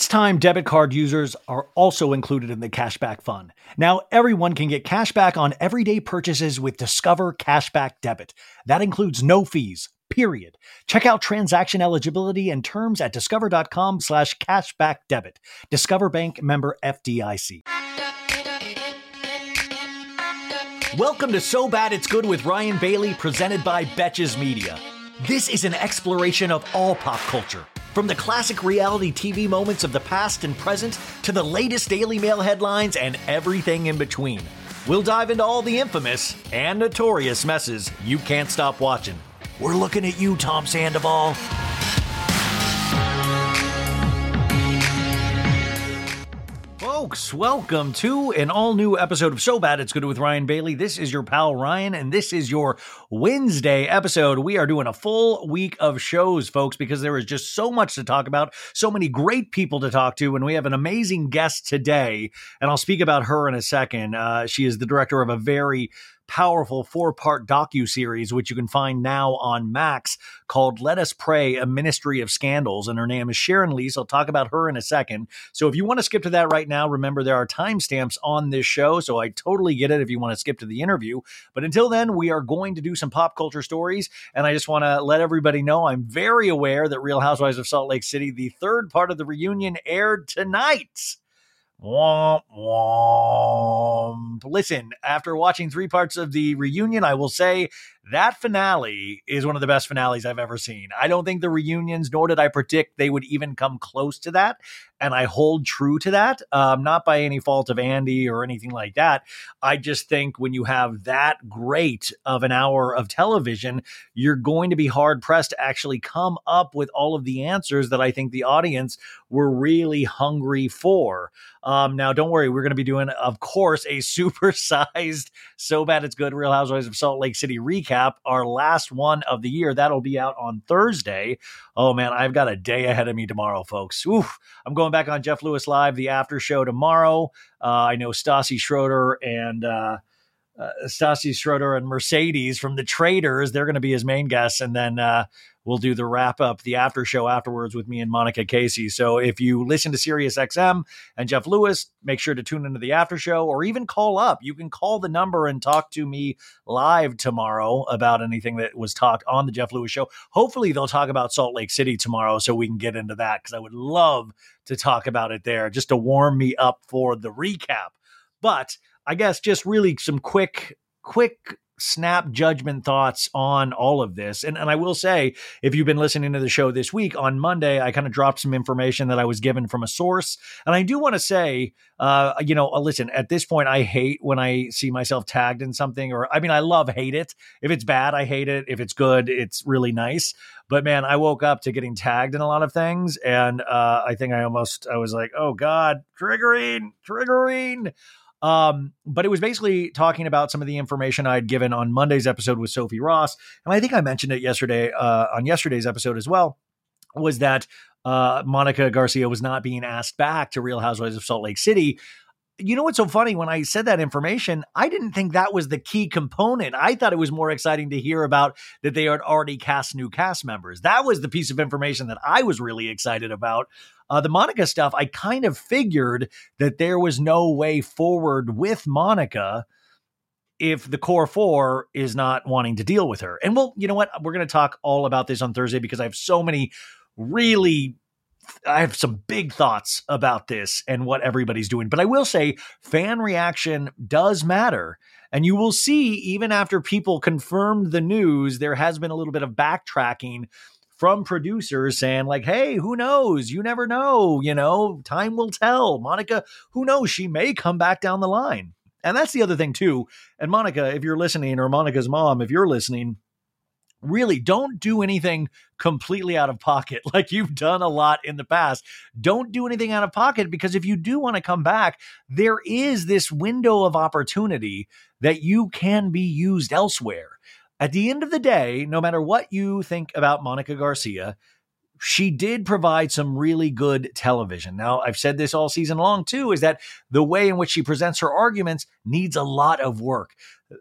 It's time debit card users are also included in the cashback fund. Now, everyone can get cashback on everyday purchases with Discover Cashback Debit. That includes no fees, period. Check out transaction eligibility and terms at discover.com slash cashback debit. Discover Bank member FDIC. Welcome to So Bad It's Good with Ryan Bailey, presented by Betches Media. This is an exploration of all pop culture from the classic reality TV moments of the past and present to the latest Daily Mail headlines and everything in between. We'll dive into all the infamous and notorious messes you can't stop watching. We're looking at you, Tom Sandoval. Folks, welcome to an all new episode of So Bad It's Good with Ryan Bailey. This is your pal Ryan, and this is your Wednesday episode. We are doing a full week of shows, folks, because there is just so much to talk about, so many great people to talk to, and we have an amazing guest today. And I'll speak about her in a second. Uh, she is the director of a very powerful four part docu series, which you can find now on Max, called "Let Us Prey: A Ministry of Scandals," and her name is Sharon Liese. I'll talk about her in a second. So if you want to skip to that right now, remember there are timestamps on this show, so I totally get it if you want to skip to the interview. But until then, we are going to do some pop culture stories, and I just want to let everybody know I'm very aware that Real Housewives of Salt Lake City, the third part of the reunion, aired tonight. Womp womp. Listen, after watching three parts of the reunion, I will say that finale is one of the best finales I've ever seen. I don't think the reunions, nor did I predict they would even come close to that. And I hold true to that, um, not by any fault of Andy or anything like that. I just think when you have that great of an hour of television, you're going to be hard pressed to actually come up with all of the answers that I think the audience were really hungry for. Um, now, don't worry, we're going to be doing, of course, a supersized, so bad it's good Real Housewives of Salt Lake City recap, our last one of the year. That'll be out on Thursday. Oh man, I've got a day ahead of me tomorrow, folks. Oof, I'm going back on Jeff Lewis Live, the after show tomorrow. Uh, I know Stassi Schroeder and uh, uh, Stassi Schroeder and Mercedes from the Traitors. They're going to be his main guests, and then uh, we'll do the wrap up, the after show afterwards with me and Monica Casey. So if you listen to Sirius XM and Jeff Lewis, make sure to tune into the after show or even call up. You can call the number and talk to me live tomorrow about anything that was talked on the Jeff Lewis show. Hopefully, they'll talk about Salt Lake City tomorrow so we can get into that because I would love to talk about it there just to warm me up for the recap. But I guess just really some quick, quick snap judgment thoughts on all of this. And, and I will say, if you've been listening to the show this week, on Monday, I kind of dropped some information that I was given from a source. And I do want to say, uh, you know, uh, listen, at this point, I hate when I see myself tagged in something, or I mean, I love hate it. If it's bad, I hate it. If it's good, it's really nice. But man, I woke up to getting tagged in a lot of things. And uh, I think I almost, I was like, oh God, triggering, triggering. Um, but it was basically talking about some of the information I'd given on Monday's episode with Sophie Ross. And I think I mentioned it yesterday uh, on yesterday's episode as well, was that uh, Monica Garcia was not being asked back to Real Housewives of Salt Lake City. You know what's so funny? When I said that information, I didn't think that was the key component. I thought it was more exciting to hear about that they had already cast new cast members. That was the piece of information that I was really excited about. Uh, the Monica stuff, I kind of figured that there was no way forward with Monica if the core four is not wanting to deal with her. And well, you know what? We're going to talk all about this on Thursday because I have so many really I have some big thoughts about this and what everybody's doing. But I will say fan reaction does matter. And you will see, even after people confirmed the news, there has been a little bit of backtracking from producers saying like hey who knows? You never know you know? Time will tell. Monica who knows? She may come back down the line. And that's the other thing too. And monica if you're listening or monica's mom if you're listening really don't do anything completely out of pocket like you've done a lot in the past. Don't do anything out of pocket because if you do want to come back, there is this window of opportunity that you can be used elsewhere. At the end of the day, no matter what you think about Monica Garcia, she did provide some really good television. Now, I've said this all season long too, is that the way in which she presents her arguments needs a lot of work.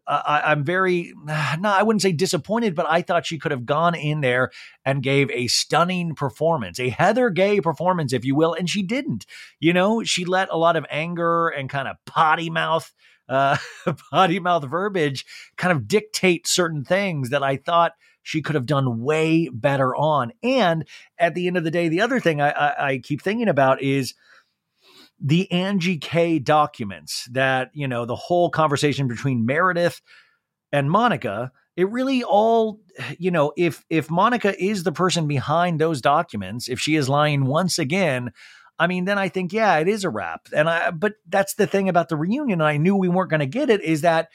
I, am very, no, I wouldn't say disappointed, but I thought she could have gone in there and gave a stunning performance, a Heather Gay performance, if you will, and she didn't. You know, she let a lot of anger and kind of potty mouth, uh, potty mouth verbiage kind of dictate certain things that I thought she could have done way better on. And at the end of the day, the other thing I, I, I keep thinking about is the Angie K documents that, you know, the whole conversation between Meredith and Monica, it really all, you know, if if Monica is the person behind those documents, if she is lying once again, I mean, then I think, yeah, it is a wrap. And I, but that's the thing about the reunion. I knew we weren't going to get it is that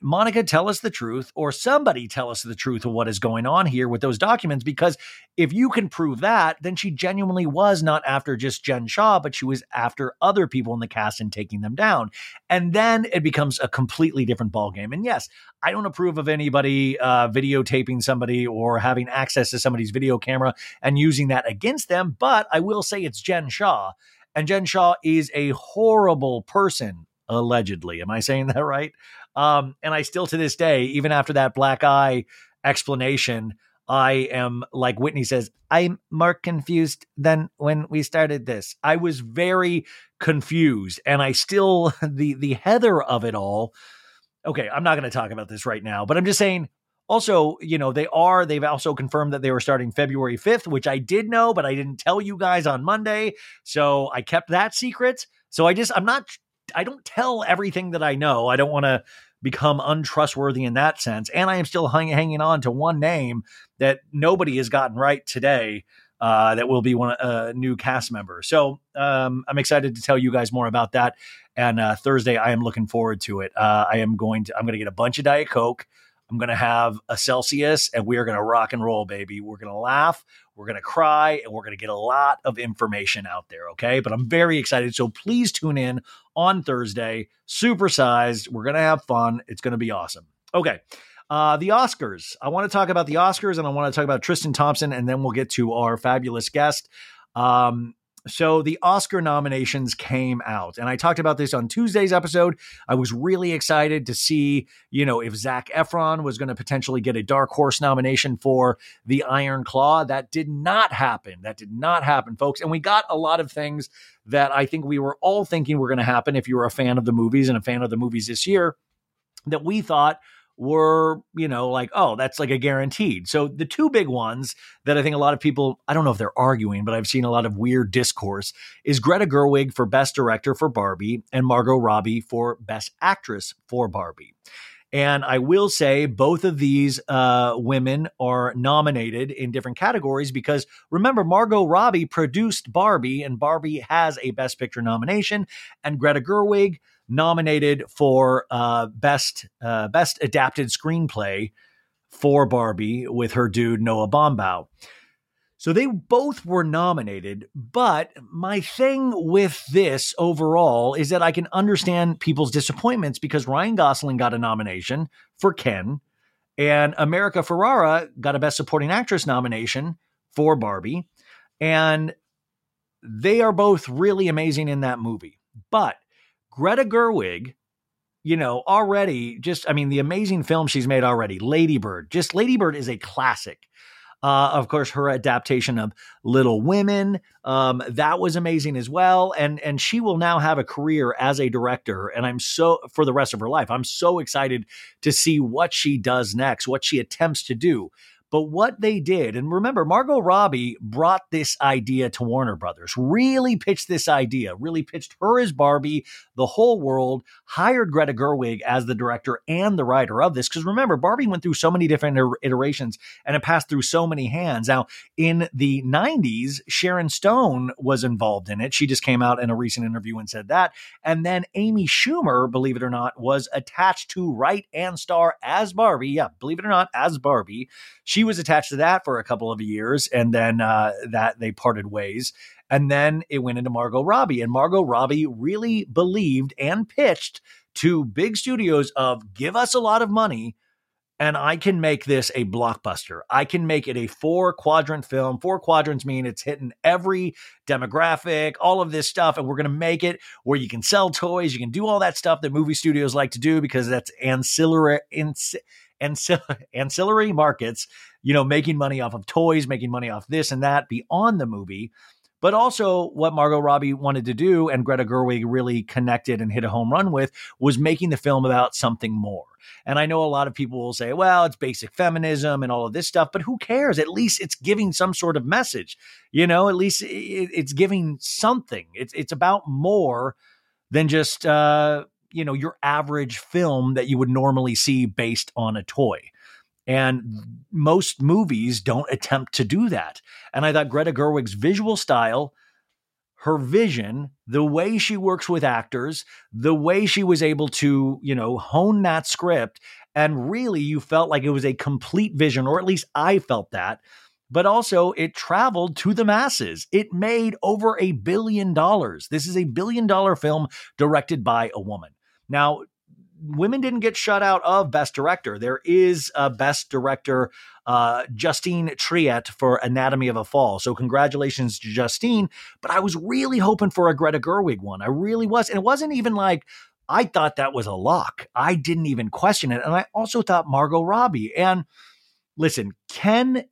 Monica, tell us the truth, or somebody tell us the truth of what is going on here with those documents. Because if you can prove that, then she genuinely was not after just Jen Shaw, but she was after other people in the cast and taking them down. And then it becomes a completely different ballgame. And yes, I don't approve of anybody uh, videotaping somebody or having access to somebody's video camera and using that against them. But I will say it's Jen Shaw. And Jen Shaw is a horrible person, allegedly. Am I saying that right? Um, and I still to this day, even after that black eye explanation, I am like Whitney says, I'm more confused than when we started this. I was very confused, and I still the the Heather of it all. Okay, I'm not going to talk about this right now, but I'm just saying. Also, you know, they are, they've also confirmed that they were starting February 5th, which I did know, but I didn't tell you guys on Monday. So I kept that secret. So I just, I'm not, I don't tell everything that I know. I don't want to become untrustworthy in that sense. And I am still hang, hanging on to one name that nobody has gotten right today. Uh, that will be one a uh, new cast member. So um, I'm excited to tell you guys more about that. And uh, Thursday, I am looking forward to it. Uh, I am going to I'm going to get a bunch of Diet Coke. I'm going to have a Celsius, and we are going to rock and roll, baby. We're going to laugh, we're going to cry, and we're going to get a lot of information out there. Okay, but I'm very excited. So please tune in on Thursday, supersized. We're going to have fun. It's going to be awesome. Okay. Uh, the Oscars. I want to talk about the Oscars and I want to talk about Tristan Thompson, and then we'll get to our fabulous guest. Um, so the Oscar nominations came out, and I talked about this on Tuesday's episode. I was really excited to see, you know, if Zac Efron was going to potentially get a Dark Horse nomination for The Iron Claw. That did not happen. That did not happen, folks. And we got a lot of things that I think we were all thinking were going to happen if you were a fan of the movies and a fan of the movies this year that we thought were, you know, like, oh, that's like a guaranteed. So the two big ones that I think a lot of people, I don't know if they're arguing, but I've seen a lot of weird discourse is Greta Gerwig for Best Director for Barbie and Margot Robbie for Best Actress for Barbie. And I will say both of these uh, women are nominated in different categories because remember, Margot Robbie produced Barbie, and Barbie has a Best Picture nomination, and Greta Gerwig nominated for uh, best uh, best adapted screenplay for Barbie with her dude Noah Baumbach. So they both were nominated, but my thing with this overall is that I can understand people's disappointments because Ryan Gosling got a nomination for Ken and America Ferrera got a Best Supporting Actress nomination for Barbie. And they are both really amazing in that movie. But Greta Gerwig, you know, already just, I mean, the amazing film she's made already, Ladybird, just Ladybird is a classic. Uh, of course, her adaptation of Little Women um, that was amazing as well, and and she will now have a career as a director, and I'm so for the rest of her life. I'm so excited to see what she does next, what she attempts to do. But what they did, and remember, Margot Robbie brought this idea to Warner Brothers, really pitched this idea, really pitched her as Barbie, the whole world, hired Greta Gerwig as the director and the writer of this. Because remember, Barbie went through so many different iterations and it passed through so many hands. Now, in the 90s, Sharon Stone was involved in it. She just came out in a recent interview and said that. And then Amy Schumer, believe it or not, was attached to write and star as Barbie. Yeah, believe it or not, as Barbie. She she was attached to that for a couple of years, and then uh, that they parted ways. And then it went into Margot Robbie, and Margot Robbie really believed and pitched to big studios of give us a lot of money and I can make this a blockbuster. I can make it a four quadrant film. Four quadrants mean it's hitting every demographic, all of this stuff. And we're going to make it where you can sell toys, you can do all that stuff that movie studios like to do because that's ancillary, ancillary markets, you know, making money off of toys, making money off this and that beyond the movie. But also, what Margot Robbie wanted to do, and Greta Gerwig really connected and hit a home run with, was making the film about something more. And I know a lot of people will say, well, it's basic feminism and all of this stuff, but who cares? At least it's giving some sort of message. You know, at least it's giving something. It's, it's about more than just, uh, you know, your average film that you would normally see based on a toy. And most movies don't attempt to do that. And I thought Greta Gerwig's visual style, her vision, the way she works with actors, the way she was able to, you know, hone that script. And really, you felt like it was a complete vision, or at least I felt that. But also, it traveled to the masses. It made over a billion dollars. This is a billion dollar film directed by a woman. Now, women didn't get shut out of Best Director. There is a Best Director, uh, Justine Triet for Anatomy of a Fall. So congratulations to Justine. But I was really hoping for a Greta Gerwig one. I really was. And it wasn't even like I thought that was a lock. I didn't even question it. And I also thought Margot Robbie. And listen, Ken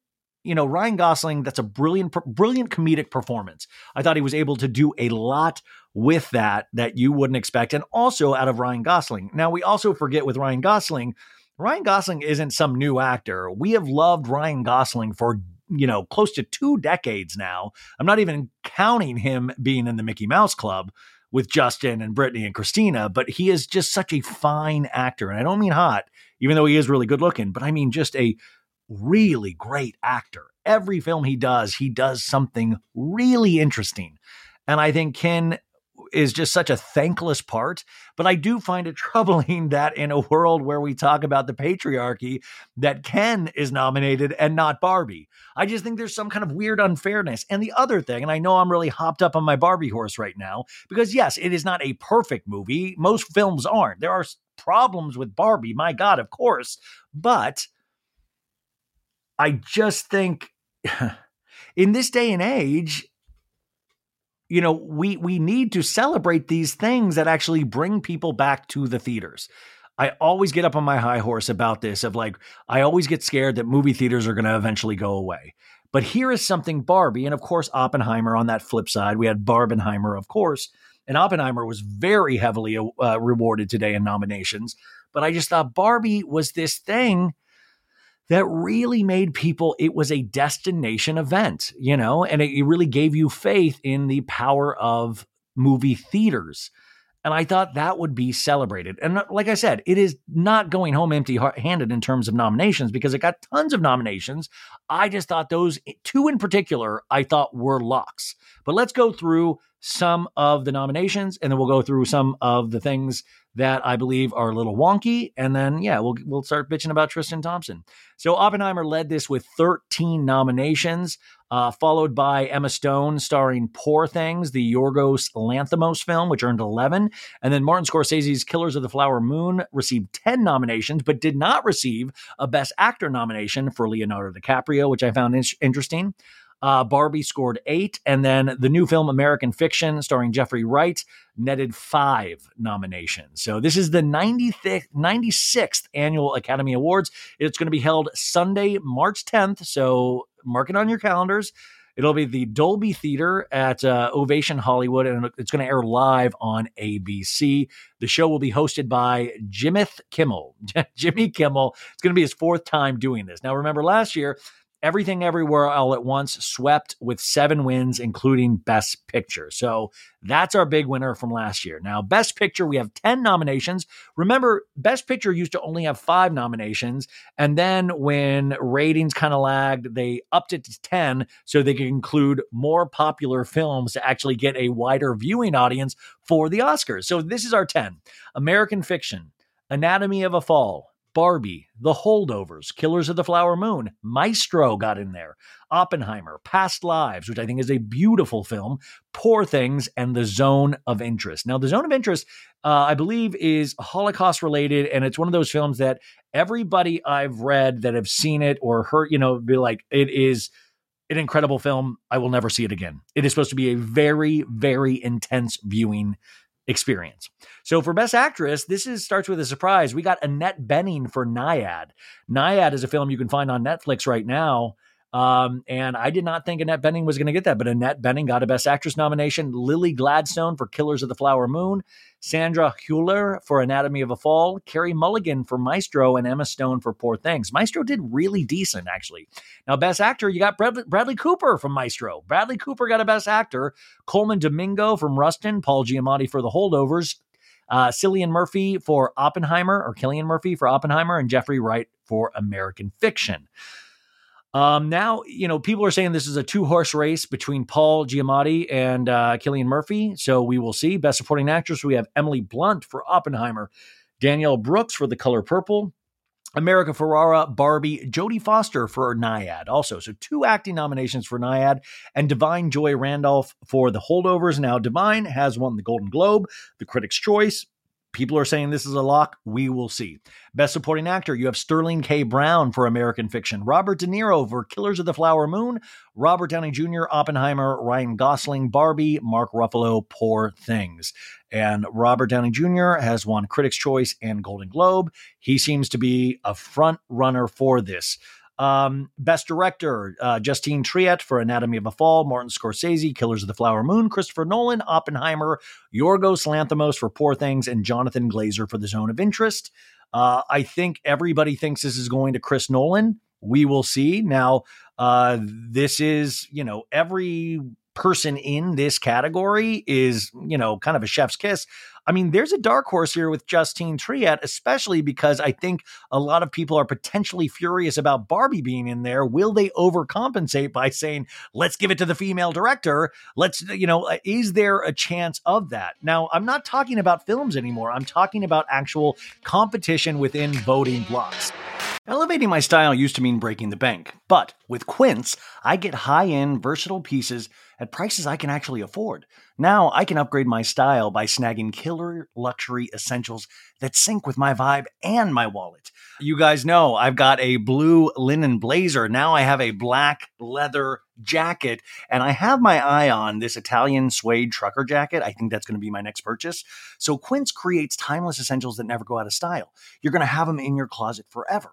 you know, Ryan Gosling, that's a brilliant, brilliant comedic performance. I thought he was able to do a lot with that that you wouldn't expect, and also out of Ryan Gosling. Now, we also forget with Ryan Gosling, Ryan Gosling isn't some new actor. We have loved Ryan Gosling for you know close to two decades now. I'm not even counting him being in the Mickey Mouse Club with Justin and Britney and Christina, but he is just such a fine actor, and I don't mean hot, even though he is really good looking, but I mean just a really great actor. Every film he does, he does something really interesting. And I think Ken is just such a thankless part. But I do find it troubling that in a world where we talk about the patriarchy, that Ken is nominated and not Barbie. I just think there's some kind of weird unfairness. And the other thing, and I know I'm really hopped up on my Barbie horse right now, because yes, it is not a perfect movie. Most films aren't. There are problems with Barbie, my God, of course. But I just think in this day and age, you know, we we need to celebrate these things that actually bring people back to the theaters. I always get up on my high horse about this of like I always get scared that movie theaters are going to eventually go away. But here is something Barbie and of course Oppenheimer on that flip side. We had Barbenheimer of course, and Oppenheimer was very heavily uh, rewarded today in nominations, but I just thought Barbie was this thing that really made people, it was a destination event, you know, and it, really gave you faith in the power of movie theaters. And I thought that would be celebrated. And uh, like I said, it is not going home empty handed in terms of nominations because it got tons of nominations. I just thought those two in particular, I thought were locks. But let's go through some of the nominations and then we'll go through some of the things that I believe are a little wonky. And then, yeah, we'll, we'll start bitching about Tristan Thompson. So Oppenheimer led this with 13 nominations, uh, followed by Emma Stone starring Poor Things, the Yorgos Lanthimos film, which earned 11. And then Martin Scorsese's Killers of the Flower Moon received 10 nominations, but did not receive a Best Actor nomination for Leonardo DiCaprio, which I found in- interesting. Uh, Barbie scored eight, and then the new film American Fiction, starring Jeffrey Wright, netted five nominations. So this is the 96th, 96th annual Academy Awards. It's going to be held Sunday, March 10th. So mark it on your calendars. It'll be the Dolby Theater at uh, Ovation Hollywood, and it's going to air live on ABC. The show will be hosted by Jimmy Kimmel. Jimmy Kimmel. It's going to be his fourth time doing this. Now, remember last year Everything Everywhere All at Once swept with seven wins, including Best Picture. So that's our big winner from last year. Now, Best Picture, we have 10 nominations. Remember, Best Picture used to only have five nominations. And then when ratings kind of lagged, they upped it to 10 so they could include more popular films to actually get a wider viewing audience for the Oscars. So this is our 10 American Fiction, Anatomy of a Fall, Barbie, The Holdovers, Killers of the Flower Moon, Maestro got in there, Oppenheimer, Past Lives, which I think is a beautiful film, Poor Things, and The Zone of Interest. Now, The Zone of Interest, uh, I believe, is Holocaust related, and it's one of those films that everybody I've read that have seen it or heard, you know, be like, it is an incredible film. I will never see it again. It is supposed to be a very, very intense viewing experience. So for Best Actress, this is starts with a surprise. We got Annette Bening for Nyad. Nyad is a film you can find on Netflix right now. Um, and I did not think Annette Bening was going to get that, but Annette Bening got a Best Actress nomination. Lily Gladstone for Killers of the Flower Moon, Sandra Hüller for Anatomy of a Fall, Carey Mulligan for Maestro, and Emma Stone for Poor Things. Maestro did really decent, actually. Now, Best Actor, you got Bradley, Bradley Cooper from Maestro. Bradley Cooper got a Best Actor. Colman Domingo from Rustin, Paul Giamatti for The Holdovers, uh, Cillian Murphy for Oppenheimer, or Killian Murphy for Oppenheimer, and Jeffrey Wright for American Fiction. Um, now, you know, people are saying this is a two horse race between Paul Giamatti and uh, Cillian Murphy. So we will see. Best Supporting Actress, we have Emily Blunt for Oppenheimer, Danielle Brooks for The Color Purple, America Ferrera, Barbie, Jodie Foster for Nyad also. So two acting nominations for Nyad and Da'Vine Joy Randolph for The Holdovers. Now, Da'Vine has won the Golden Globe, the Critics' Choice, People are saying this is a lock. We will see. Best Supporting Actor, you have Sterling K. Brown for American Fiction, Robert De Niro for Killers of the Flower Moon, Robert Downey Jr., Oppenheimer, Ryan Gosling, Barbie, Mark Ruffalo, Poor Things. And Robert Downey Jr. has won Critics' Choice and Golden Globe. He seems to be a front runner for this. Um, best director, uh, Justine Triet for Anatomy of a Fall, Martin Scorsese, Killers of the Flower Moon, Christopher Nolan, Oppenheimer, Yorgos Lanthimos for Poor Things, and Jonathan Glazer for The Zone of Interest. Uh, I think everybody thinks this is going to Chris Nolan. We will see. Now, uh, this is, you know, every person in this category is, you know, kind of a chef's kiss. I mean, there's a dark horse here with Justine Triet, especially because I think a lot of people are potentially furious about Barbie being in there. Will they overcompensate by saying, let's give it to the female director? Let's, you know, uh, is there a chance of that? Now, I'm not talking about films anymore. I'm talking about actual competition within voting blocks. Elevating my style used to mean breaking the bank, but with Quince, I get high end, versatile pieces at prices I can actually afford. Now I can upgrade my style by snagging killer luxury essentials that sync with my vibe and my wallet. You guys know I've got a blue linen blazer. Now I have a black leather jacket, and I have my eye on this Italian suede trucker jacket. I think that's going to be my next purchase. So Quince creates timeless essentials that never go out of style. You're going to have them in your closet forever.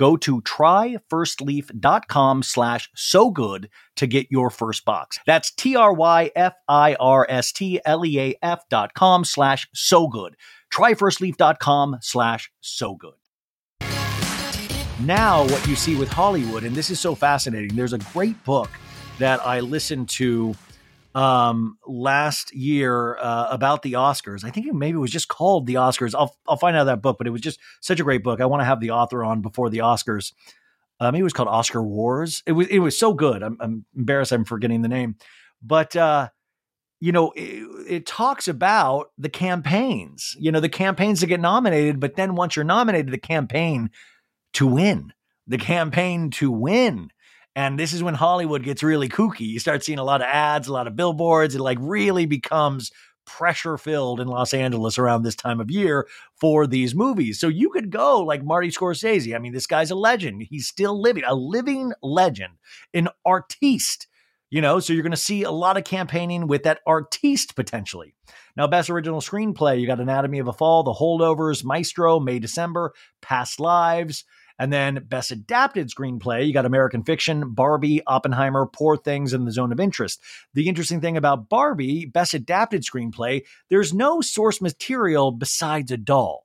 Go to tryfirstleaf.com slash so good to get your first box. That's T-R-Y-F-I-R-S-T-L-E-A-F dot com slash so good. Tryfirstleaf.com slash so good. Now, what you see with Hollywood, and this is so fascinating, there's a great book that I listened to um, last year uh, about the Oscars. I think it maybe it was just called the Oscars. I'll I'll find out that book, but it was just such a great book. I want to have the author on before the Oscars. Um, it was called Oscar Wars. It was it was so good. I'm, I'm embarrassed I'm forgetting the name, but uh, you know it, it talks about the campaigns. You know the campaigns to get nominated, but then once you're nominated, the campaign to win, the campaign to win and this is when Hollywood gets really kooky. You start seeing a lot of ads, a lot of billboards. It like really becomes pressure filled in Los Angeles around this time of year for these movies. So you could go like Marty Scorsese. I mean, this guy's a legend. He's still living, a living legend, an artiste. You know, so you're going to see a lot of campaigning with that artiste potentially. Now, best original screenplay, you got Anatomy of a Fall, The Holdovers, Maestro, May December, Past Lives. And then Best Adapted Screenplay, you got American Fiction, Barbie, Oppenheimer, Poor Things, and The Zone of Interest. The interesting thing about Barbie, Best Adapted Screenplay, there's no source material besides a doll.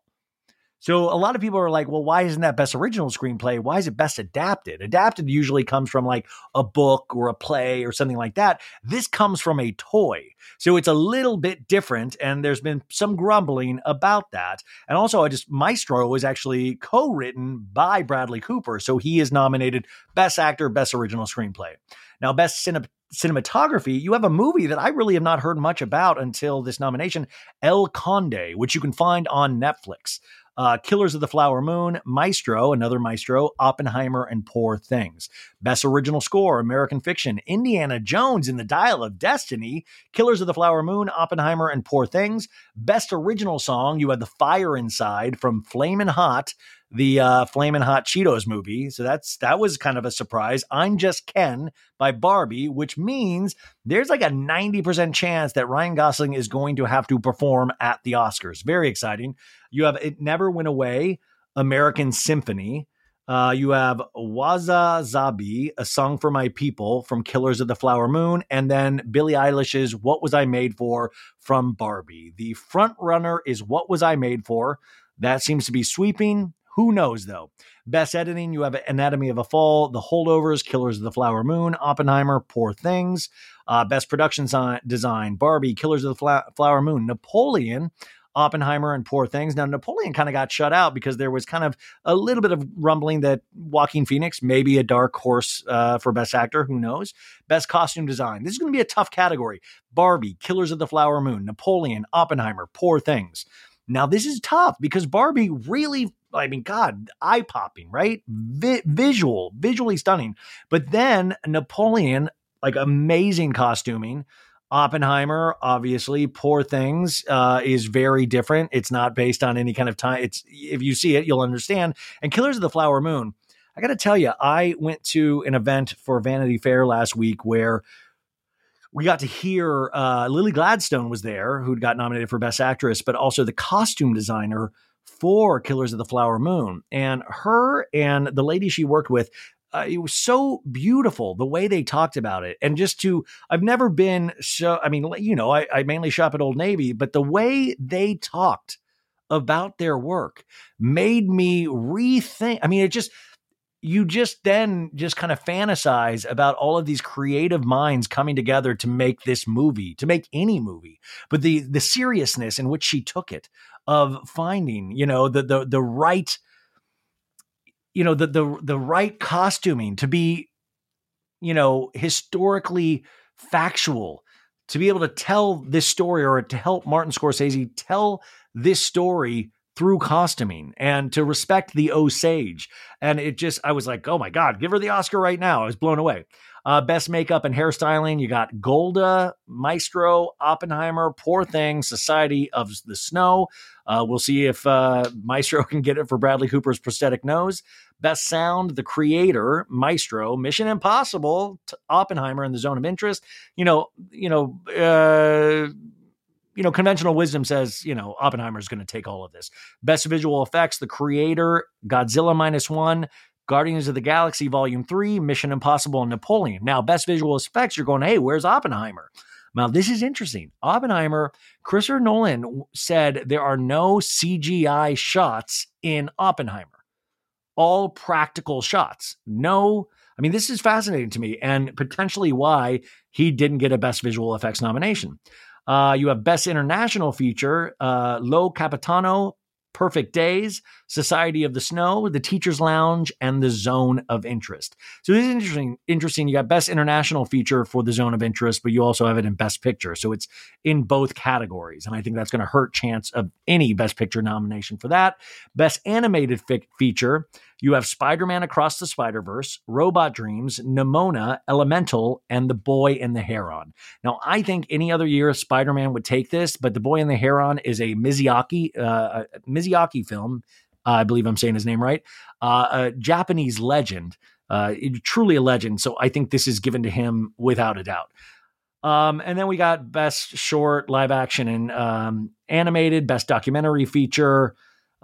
So a lot of people are like, well, why isn't that best original screenplay? Why is it best adapted? Adapted usually comes from like a book or a play or something like that. This comes from a toy. So it's a little bit different. And there's been some grumbling about that. And also, I just, Maestro is actually co written by Bradley Cooper. So he is nominated Best Actor, Best Original Screenplay. Now, Best Cine- cinematography, you have a movie that I really have not heard much about until this nomination, El Conde, which you can find on Netflix uh, Killers of the Flower Moon, Maestro, another Maestro, Oppenheimer, and Poor Things. Best Original Score, American Fiction, Indiana Jones in the Dial of Destiny, Killers of the Flower Moon, Oppenheimer, and Poor Things. Best Original Song, you had The Fire Inside from Flamin' Hot, the uh, Flamin' Hot Cheetos movie. So that's that was kind of a surprise. I'm Just Ken by Barbie, which means there's like a 90% chance that Ryan Gosling is going to have to perform at the Oscars. Very exciting. You have It Never Went Away, American Symphony. Uh, you have Wahzhazhe, a song for my people from Killers of the Flower Moon, and then Billie Eilish's What Was I Made For from Barbie. The front runner is What Was I Made For. That seems to be sweeping. Who knows though? Best editing, you have Anatomy of a Fall, The Holdovers, Killers of the Flower Moon, Oppenheimer, Poor Things. Uh, best production design, Barbie, Killers of the Flower Moon, Napoleon, Oppenheimer and Poor Things. Now, Napoleon kind of got shut out because there was kind of a little bit of rumbling that Joaquin Phoenix may be a dark horse uh, for Best Actor. Who knows? Best Costume Design. This is going to be a tough category. Barbie, Killers of the Flower Moon, Napoleon, Oppenheimer, Poor Things. Now, this is tough because Barbie really I mean, God, eye popping, right? Vi- visual, visually stunning. But then Napoleon, like amazing costuming. Oppenheimer, obviously, Poor Things uh, is very different. It's not based on any kind of time. It's if you see it, you'll understand. And Killers of the Flower Moon, I got to tell you, I went to an event for Vanity Fair last week where we got to hear uh, Lily Gladstone was there, who got nominated for Best Actress, but also the costume designer for Killers of the Flower Moon. And her and the lady she worked with, uh, it was so beautiful the way they talked about it. And just to, I've never been so, I mean, you know, I, I mainly shop at Old Navy, but the way they talked about their work made me rethink. I mean, it just, you just then just kind of fantasize about all of these creative minds coming together to make this movie, to make any movie. But the the seriousness in which she took it, of finding, you know, the the the right, you know, the the the right costuming to be, you know, historically factual, to be able to tell this story or to help Martin Scorsese tell this story through costuming and to respect the Osage. And it just, I was like, oh my God, give her the Oscar right now. I was blown away. Uh, best makeup and hairstyling, you got Golda, Maestro, Oppenheimer, Poor Thing, Society of the Snow. Uh, we'll see if uh, Maestro can get it for Bradley Cooper's prosthetic nose. Best sound, The Creator, Maestro, Mission Impossible, Oppenheimer, and the Zone of Interest. You know, you know, uh, you know, conventional wisdom says, you know, Oppenheimer's going to take all of this. Best visual effects, The Creator, Godzilla minus one, Guardians of the Galaxy Volume 3, Mission Impossible, and Napoleon. Now, best visual effects, you're going, hey, where's Oppenheimer? Now, this is interesting. Oppenheimer, Christopher Nolan said there are no CGI shots in Oppenheimer, all practical shots. No, I mean, this is fascinating to me and potentially why he didn't get a Best Visual Effects nomination. Uh, you have Best International Feature, uh, Lo Capitano, Perfect Days, Society of the Snow, The Teacher's Lounge, and The Zone of Interest. So this is interesting. Interesting. You got Best International Feature for The Zone of Interest, but you also have it in Best Picture. So it's in both categories, and I think that's going to hurt chance of any Best Picture nomination for that. Best Animated fi- Feature. You have Spider Man Across the Spider Verse, Robot Dreams, Nimona, Elemental, and The Boy and the Heron. Now, I think any other year Spider Man would take this, but The Boy and the Heron is a Miyazaki, uh, film. Uh, I believe I'm saying his name right. Uh, a Japanese legend, uh, truly a legend. So I think this is given to him without a doubt. Um, and then we got best short, live action, and um, animated, best documentary feature,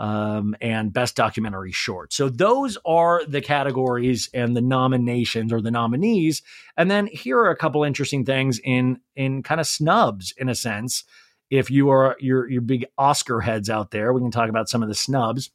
um, and Best Documentary Short. So those are the categories and the nominations or the nominees. And then here are a couple interesting things in in kind of snubs in a sense. If you are your your big Oscar heads out there, we can talk about some of the snubs.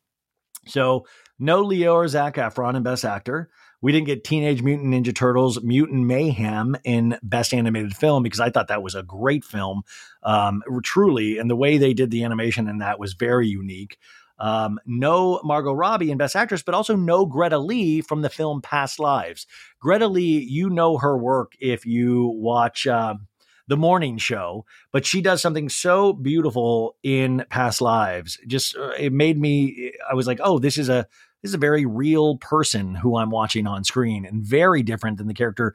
So no Leo or Zac Efron in Best Actor. We didn't get Teenage Mutant Ninja Turtles Mutant Mayhem in Best Animated Film because I thought that was a great film, um, truly. And the way they did the animation in that was very unique. Um, no Margot Robbie in Best Actress, but also no Greta Lee from the film Past Lives. Greta Lee, you know her work if you watch. Um, the morning show, but she does something so beautiful in past lives. Just uh, it made me I was like, "Oh, this is a this is a very real person who I'm watching on screen and very different than the character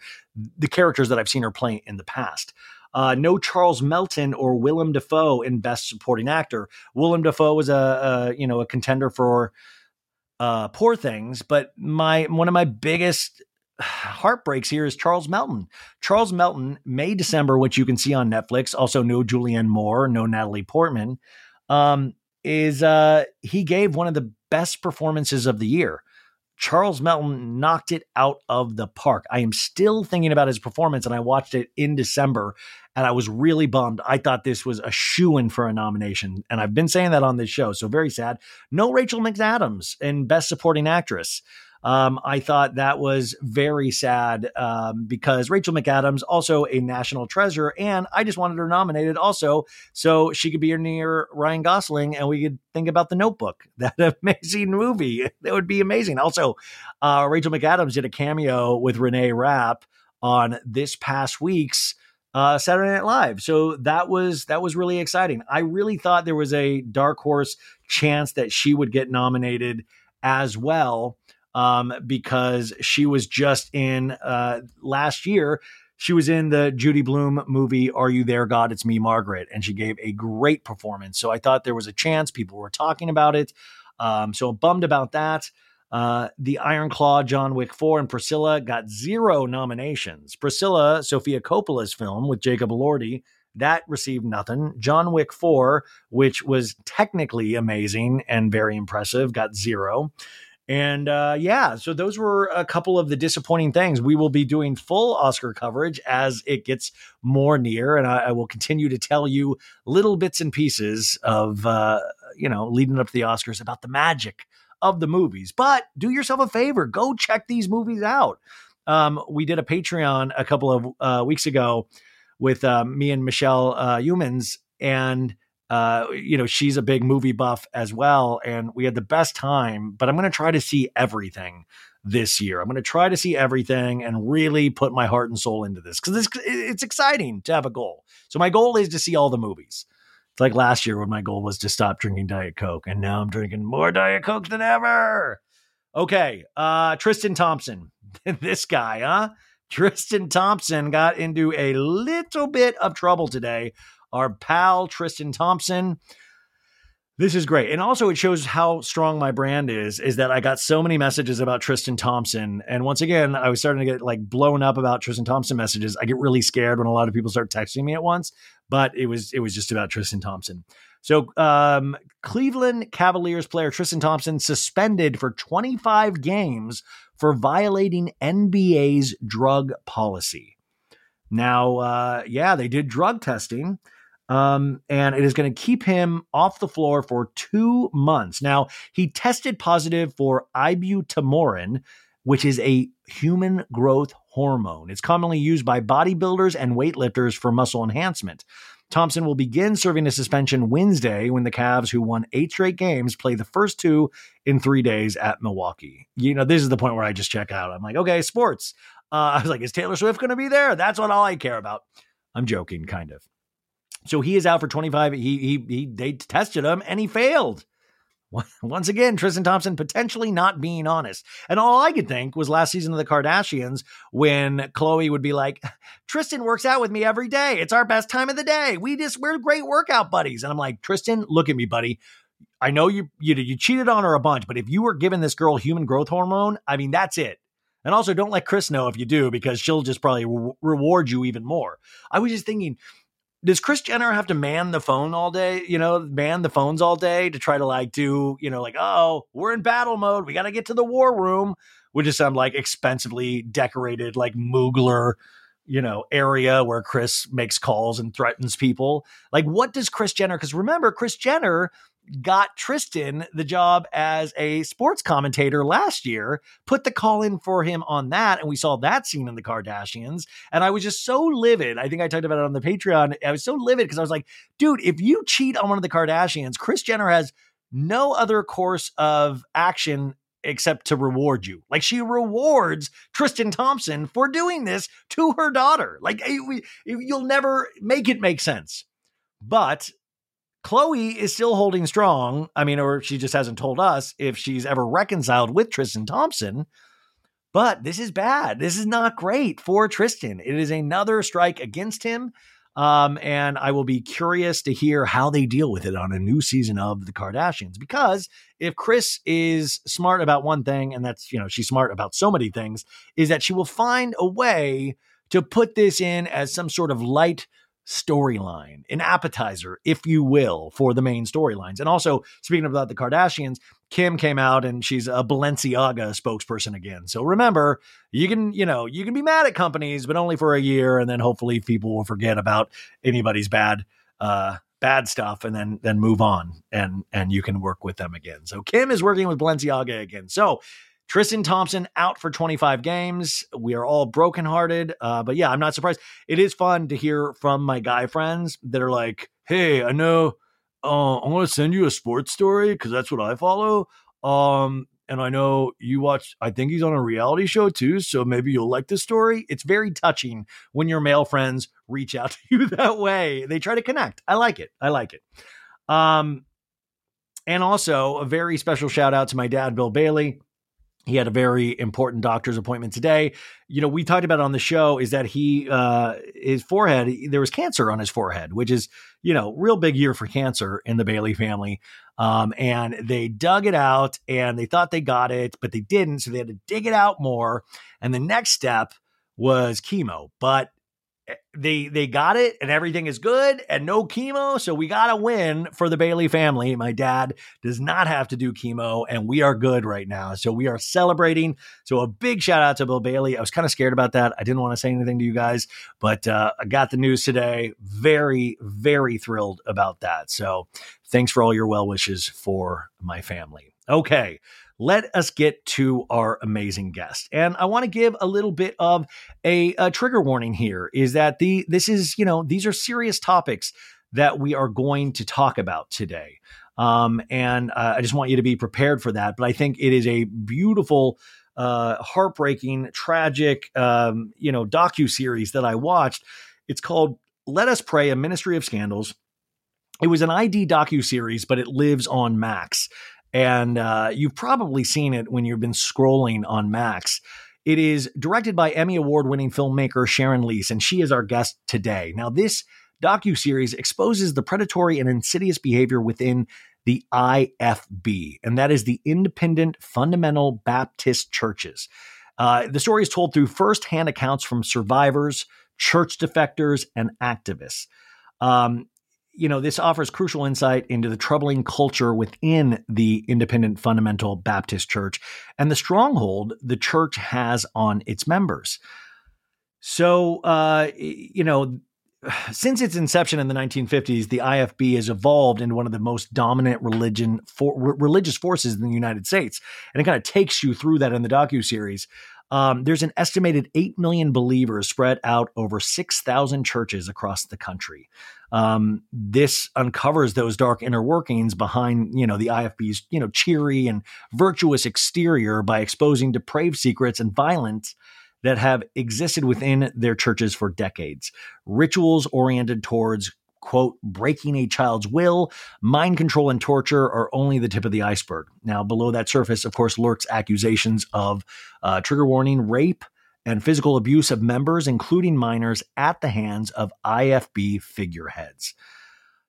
the characters that I've seen her play in the past." Uh, no Charles Melton or Willem Dafoe in Best Supporting Actor. Willem Dafoe was a, a you know a contender for uh, Poor Things, but my one of my biggest heartbreaks here is Charles Melton. Charles Melton, May December, which you can see on Netflix. Also, no Julianne Moore, no Natalie Portman. Um, is uh, he gave one of the best performances of the year. Charles Melton knocked it out of the park. I am still thinking about his performance, and I watched it in December, and I was really bummed. I thought this was a shoe in for a nomination, and I've been saying that on this show, so very sad. No Rachel McAdams in Best Supporting Actress. Um, I thought that was very sad um, because Rachel McAdams, also a national treasure, and I just wanted her nominated also so she could be near Ryan Gosling and we could think about The Notebook, that amazing movie. That would be amazing. Also, uh, Rachel McAdams did a cameo with Renee Rapp on this past week's uh, Saturday Night Live. So that was that was really exciting. I really thought there was a dark horse chance that she would get nominated as well um, because she was just in uh, last year. She was in the Judy Blume movie, Are You There, God? It's Me, Margaret. And she gave a great performance. So I thought there was a chance. People were talking about it. Um, so I'm bummed about that. Uh, the Iron Claw, John Wick 4, and Priscilla got zero nominations. Priscilla, Sofia Coppola's film with Jacob Elordi, that received nothing. John Wick 4, which was technically amazing and very impressive, got zero. And uh, yeah, so those were a couple of the disappointing things. We will be doing full Oscar coverage as it gets more near, and I, I will continue to tell you little bits and pieces of uh, you know leading up to the Oscars about the magic of the movies. But do yourself a favor, go check these movies out. Um, we did a Patreon a couple of uh, weeks ago with uh, me and Michelle uh, Humans, and uh, you know, she's a big movie buff as well. And we had the best time, but I'm going to try to see everything this year. I'm going to try to see everything and really put my heart and soul into this because it's, it's exciting to have a goal. So my goal is to see all the movies. It's like last year when my goal was to stop drinking Diet Coke, and now I'm drinking more Diet Coke than ever. Okay, uh, Tristan Thompson, this guy, huh? Tristan Thompson got into a little bit of trouble today our pal Tristan Thompson. This is great. And also it shows how strong my brand is, is that I got so many messages about Tristan Thompson. And once again, I was starting to get like blown up about Tristan Thompson messages. I get really scared when a lot of people start texting me at once, but it was it was just about Tristan Thompson. So um, Cleveland Cavaliers player Tristan Thompson suspended for 25 games for violating NBA's drug policy. Now, uh, yeah, they did drug testing um, and it is going to keep him off the floor for two months. Now, he tested positive for ibutamoren, which is a human growth hormone. It's commonly used by bodybuilders and weightlifters for muscle enhancement. Thompson will begin serving a suspension Wednesday when the Cavs, who won eight straight games, play the first two in three days at Milwaukee. You know, this is the point where I just check out. I'm like, okay, sports. Uh, I was like, is Taylor Swift going to be there? That's what all I care about. I'm joking, kind of. So he is out for 25. He he he they tested him and he failed. Once again, Tristan Thompson potentially not being honest. And all I could think was last season of the Kardashians when Khloe would be like, Tristan works out with me every day. It's our best time of the day. We just, we're great workout buddies. And I'm like, Tristan, look at me, buddy. I know you, you, you cheated on her a bunch, but if you were giving this girl human growth hormone, I mean, that's it. And also, don't let Kris know if you do, because she'll just probably re- reward you even more. I was just thinking, does Kris Jenner have to man the phone all day, you know, man the phones all day to try to like do, you know, like, oh, we're in battle mode. We got to get to the war room, which is some like expensively decorated, like Mugler, you know, area where Kris makes calls and threatens people. Like, what does Kris Jenner, because remember, Kris Jenner got Tristan the job as a sports commentator last year, put the call in for him on that. And we saw that scene in the Kardashians. And I was just so livid. I think I talked about it on the Patreon. I was so livid because I was like, dude, if you cheat on one of the Kardashians, Kris Jenner has no other course of action except to reward you. Like she rewards Tristan Thompson for doing this to her daughter. Like you'll never make it make sense. But Khloe is still holding strong. I mean, or she just hasn't told us if she's ever reconciled with Tristan Thompson. But this is bad. This is not great for Tristan. It is another strike against him. Um, and I will be curious to hear how they deal with it on a new season of The Kardashians. Because if Kris is smart about one thing, and that's, you know, she's smart about so many things, is that she will find a way to put this in as some sort of light storyline, an appetizer, if you will, for the main storylines. And also, speaking about the Kardashians, Kim came out and she's a Balenciaga spokesperson again. So remember, you can, you know, you can be mad at companies, but only for a year, and then hopefully people will forget about anybody's bad uh bad stuff and then then move on and and you can work with them again. So Kim is working with Balenciaga again. So Tristan Thompson out for 25 games. We are all brokenhearted. Uh, but yeah, I'm not surprised. It is fun to hear from my guy friends that are like, hey, I know uh, I want to send you a sports story because that's what I follow. Um, and I know you watch, I think he's on a reality show too. So maybe you'll like this story. It's very touching when your male friends reach out to you that way. They try to connect. I like it. I like it. Um, and also a very special shout out to my dad, Bill Bailey he had a very important doctor's appointment today. You know, we talked about on the show is that he, uh, his forehead, there was cancer on his forehead, which is, you know, real big year for cancer in the Bailey family. Um, and they dug it out and they thought they got it, but they didn't. So they had to dig it out more. And the next step was chemo. But they they got it and everything is good and no chemo so we got to win for the Bailey family. My dad does not have to do chemo and we are good right now. So we are celebrating. So a big shout out to Bill Bailey. I was kind of scared about that. I didn't want to say anything to you guys but uh, I got the news today. Very very thrilled about that. So thanks for all your well wishes for my family. Okay let us get to our amazing guest. And I want to give a little bit of a, a, trigger warning here is that the this is, you know, these are serious topics that we are going to talk about today. Um, and uh, I just want you to be prepared for that. But I think it is a beautiful, uh, heartbreaking, tragic, um, you know, docu series that I watched. It's called "Let Us Prey: A Ministry of Scandals." It was an ID docu series, but it lives on Max, and uh, you've probably seen it when you've been scrolling on Max. It is directed by Emmy Award winning filmmaker Sharon Liese, and she is our guest today. Now, this docu series exposes the predatory and insidious behavior within the IFB, and that is the Independent Fundamental Baptist Churches. Uh, the story is told through firsthand accounts from survivors, church defectors, and activists. Um, you know, this offers crucial insight into the troubling culture within the Independent Fundamental Baptist Church and the stronghold the church has on its members. So, uh, you know, since its inception in the 1950s, the IFB has evolved into one of the most dominant religion for, religious forces in the United States, and it kind of takes you through that in the docu series. Um, there's an estimated 8 million believers spread out over 6,000 churches across the country. Um, this uncovers those dark inner workings behind, you know, the IFB's, you know, cheery and virtuous exterior by exposing depraved secrets and violence that have existed within their churches for decades. Rituals oriented towards quote, breaking a child's will, mind control, and torture are only the tip of the iceberg. Now, below that surface, of course, lurks accusations of uh, trigger warning, rape, and physical abuse of members, including minors, at the hands of IFB figureheads.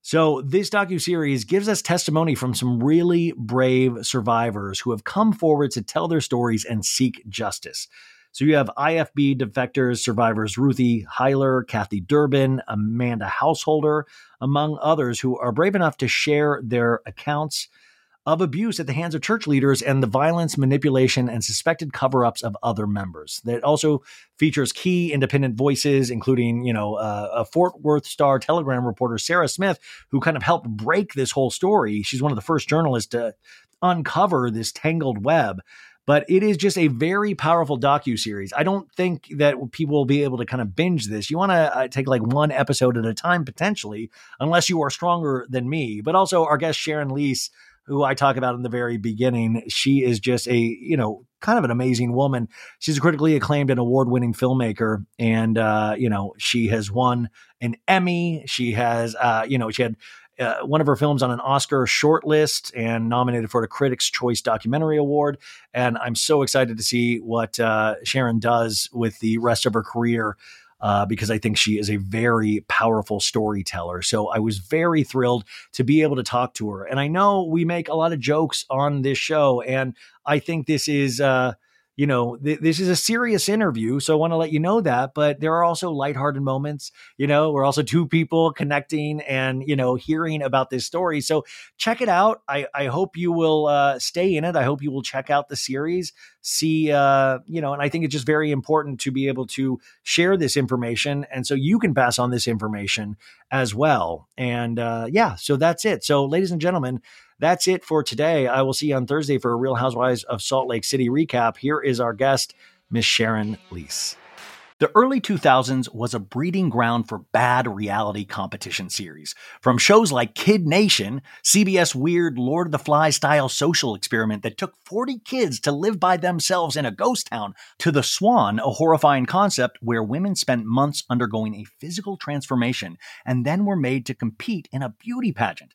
So this docu-series gives us testimony from some really brave survivors who have come forward to tell their stories and seek justice. So you have IFB defectors, survivors Ruthie Heiler, Kathy Durbin, Amanda Householder, among others who are brave enough to share their accounts of abuse at the hands of church leaders and the violence, manipulation, and suspected cover ups of other members. That also features key independent voices, including, you know, uh, a Fort Worth Star Telegram reporter, Sarah Smith, who kind of helped break this whole story. She's one of the first journalists to uncover this tangled web but it is just a very powerful docu series. I don't think that people will be able to kind of binge this. You want to uh, take like one episode at a time potentially, unless you are stronger than me. But also our guest Sharon Liese, who I talk about in the very beginning, she is just a you know kind of an amazing woman. She's a critically acclaimed and award-winning filmmaker, and uh, you know she has won an Emmy. She has uh, you know she had uh, one of her films on an Oscar shortlist and nominated for the Critics' Choice Documentary Award. And I'm so excited to see what uh, Sharon does with the rest of her career. Uh, because I think she is a very powerful storyteller. So I was very thrilled to be able to talk to her. And I know we make a lot of jokes on this show, and I think this is uh, you know, th- this is a serious interview, so I want to let you know that. But there are also lighthearted moments. You know, we're also two people connecting and you know hearing about this story. So check it out. I I hope you will uh, stay in it. I hope you will check out the series. See, uh, you know, and I think it's just very important to be able to share this information, and so you can pass on this information as well. And uh, yeah, so that's it. So, ladies and gentlemen. That's it for today. I will see you on Thursday for a Real Housewives of Salt Lake City recap. Here is our guest, Miss Sharon Liese. The early 2000s was a breeding ground for bad reality competition series. From shows like Kid Nation, CBS weird Lord of the Flies style social experiment that took 40 kids to live by themselves in a ghost town, to The Swan, a horrifying concept where women spent months undergoing a physical transformation and then were made to compete in a beauty pageant.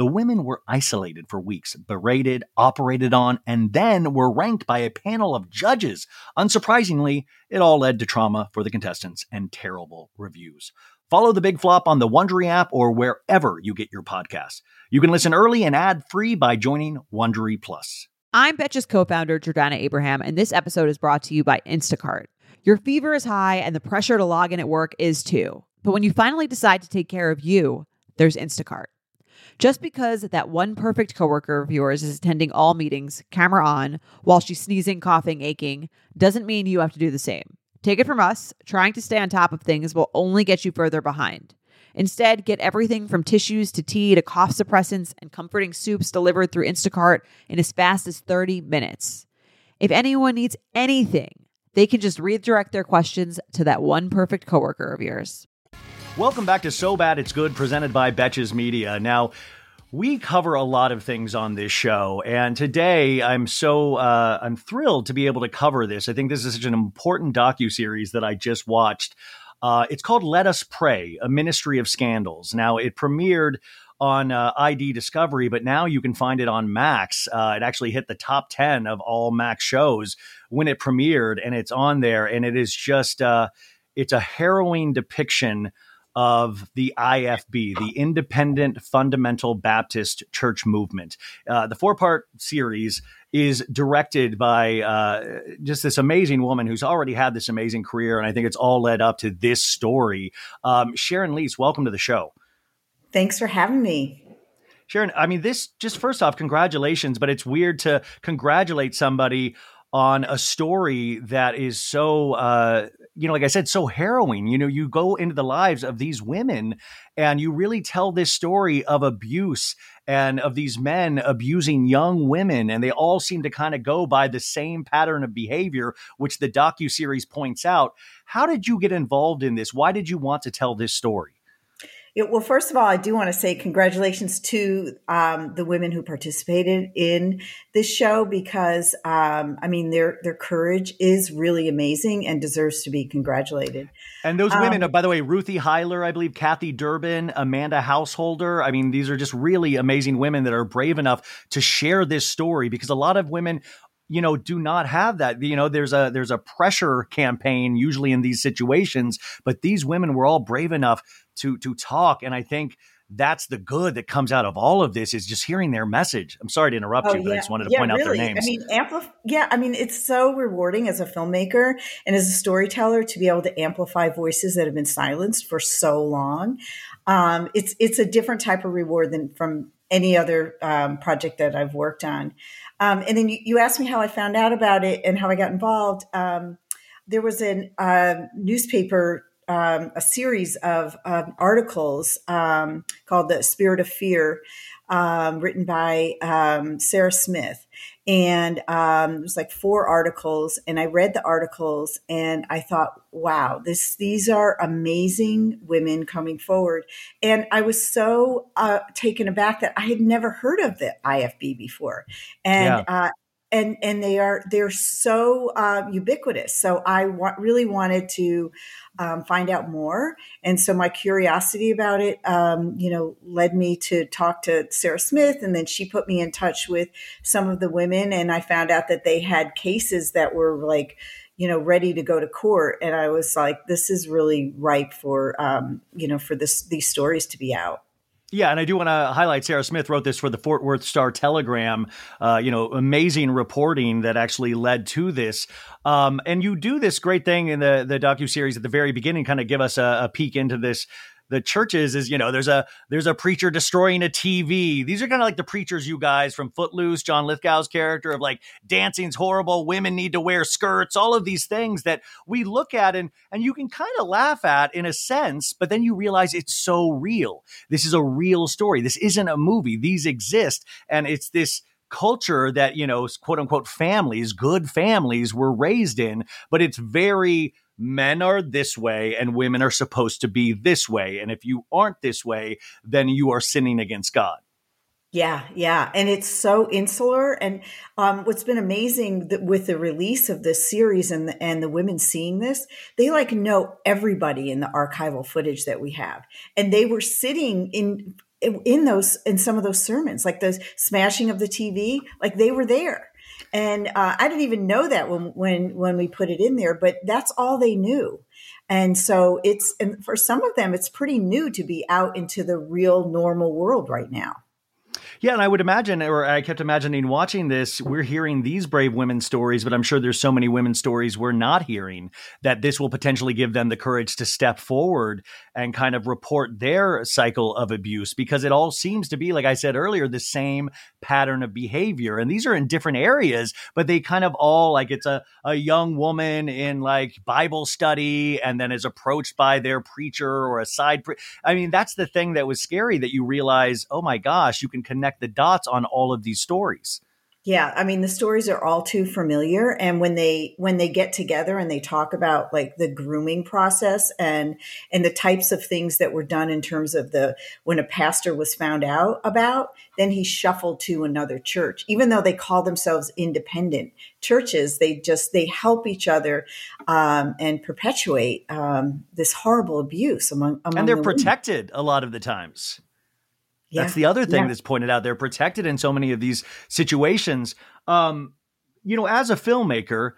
The women were isolated for weeks, berated, operated on, and then were ranked by a panel of judges. Unsurprisingly, it all led to trauma for the contestants and terrible reviews. Follow the big flop on the Wondery app or wherever you get your podcasts. You can listen early and ad free by joining Wondery Plus. I'm Betches co-founder Jordana Abraham, and this episode is brought to you by Instacart. Your fever is high, and the pressure to log in at work is too. But when you finally decide to take care of you, there's Instacart. Just because that one perfect coworker of yours is attending all meetings, camera on, while she's sneezing, coughing, aching, doesn't mean you have to do the same. Take it from us, trying to stay on top of things will only get you further behind. Instead, get everything from tissues to tea to cough suppressants and comforting soups delivered through Instacart in as fast as 30 minutes. If anyone needs anything, they can just redirect their questions to that one perfect coworker of yours. Welcome back to So Bad It's Good, presented by Betches Media. Now, we cover a lot of things on this show, and today I'm so uh, I'm thrilled to be able to cover this. I think this is such an important docu series that I just watched. Uh, it's called "Let Us Prey: A Ministry of Scandals." Now, it premiered on uh, ID Discovery, but now you can find it on Max. Uh, it actually hit the top 10 of all Max shows when it premiered, and it's on there. And it is just, uh, it's a harrowing depiction of the IFB, the Independent Fundamental Baptist Church Movement. Uh, the four part series is directed by uh, just this amazing woman who's already had this amazing career. And I think it's all led up to this story. Um, Sharon Liese, welcome to the show. Thanks for having me. Sharon, I mean, this just first off, congratulations, but it's weird to congratulate somebody on a story that is so, uh, you know, like I said, so harrowing. You know, you go into the lives of these women and you really tell this story of abuse and of these men abusing young women. And they all seem to kind of go by the same pattern of behavior, which the docu series points out. How did you get involved in this? Why did you want to tell this story? It, well, first of all, I do want to say congratulations to um, the women who participated in this show because, um, I mean, their their courage is really amazing and deserves to be congratulated. And those women, um, by the way, Ruthie Heiler, I believe, Kathy Durbin, Amanda Householder. I mean, these are just really amazing women that are brave enough to share this story because a lot of women you know do not have that you know there's a there's a pressure campaign usually in these situations but these women were all brave enough to to talk and i think that's the good that comes out of all of this is just hearing their message. I'm sorry to interrupt oh, you, but yeah. I just wanted to yeah, point really. out their names. I mean, amplif- yeah, I mean, it's so rewarding as a filmmaker and as a storyteller to be able to amplify voices that have been silenced for so long. Um, it's it's a different type of reward than from any other um, project that I've worked on. Um, and then you, you, asked me how I found out about it and how I got involved. Um, there was a uh, newspaper um, a series of um, articles um, called "The Spirit of Fear," um, written by um, Sarah Smith, and um, it was like four articles. And I read the articles, and I thought, "Wow, this these are amazing women coming forward." And I was so uh, taken aback that I had never heard of the IFB before, and yeah. uh, and and they are they're so uh, ubiquitous. So I wa- really wanted to um, find out more, and so my curiosity about it, um, you know, led me to talk to Sarah Smith, and then she put me in touch with some of the women, and I found out that they had cases that were like you know ready to go to court. And i was like this is really ripe for um, you know for this these stories to be out yeah, and I do want to highlight Sarah Smith wrote this for the Fort Worth Star Telegram. Uh, you know, amazing reporting that actually led to this. Um, and you do this great thing in the the docu series at the very beginning, kind of give us a, a peek into this the churches is you know there's a there's a preacher destroying a TV. These are kind of like the preachers you guys from Footloose, John Lithgow's character of like dancing's horrible, women need to wear skirts, all of these things that we look at and and you can kind of laugh at in a sense, but then you realize it's so real. This is a real story. This isn't a movie. These exist and it's this culture that you know quote unquote families good families were raised in but it's very men are this way and women are supposed to be this way. And if you aren't this way, then you are sinning against God. Yeah, yeah, and it's so insular. And um, what's been amazing that with the release of this series and the, and the women seeing this, they like know everybody in the archival footage that we have, and they were sitting in in those in some of those sermons, like the smashing of the TV, like they were there and uh, I didn't even know that when when when we put it in there, but that's all they knew. And so it's and for some of them, it's pretty new to be out into the real normal world right now. Yeah, and I would imagine, or I kept imagining watching this, we're hearing these brave women's stories, but I'm sure there's so many women's stories we're not hearing that this will potentially give them the courage to step forward and kind of report their cycle of abuse because it all seems to be, like I said earlier, the same pattern of behavior. And these are in different areas, but they kind of all like it's a, a young woman in like Bible study and then is approached by their preacher or a side. Pre- I mean, that's the thing that was scary that you realize, oh my gosh, you can connect the dots on all of these stories. Yeah, I mean the stories are all too familiar and when they when they get together and they talk about like the grooming process and and the types of things that were done in terms of the when a pastor was found out about, then he shuffled to another church. Even though they call themselves independent churches, they just they help each other um, and perpetuate um, this horrible abuse among, among and they're the protected a lot of the times. Yeah. That's the other thing Yeah. that's pointed out. They're protected in so many of these situations. Um, you know, as a filmmaker,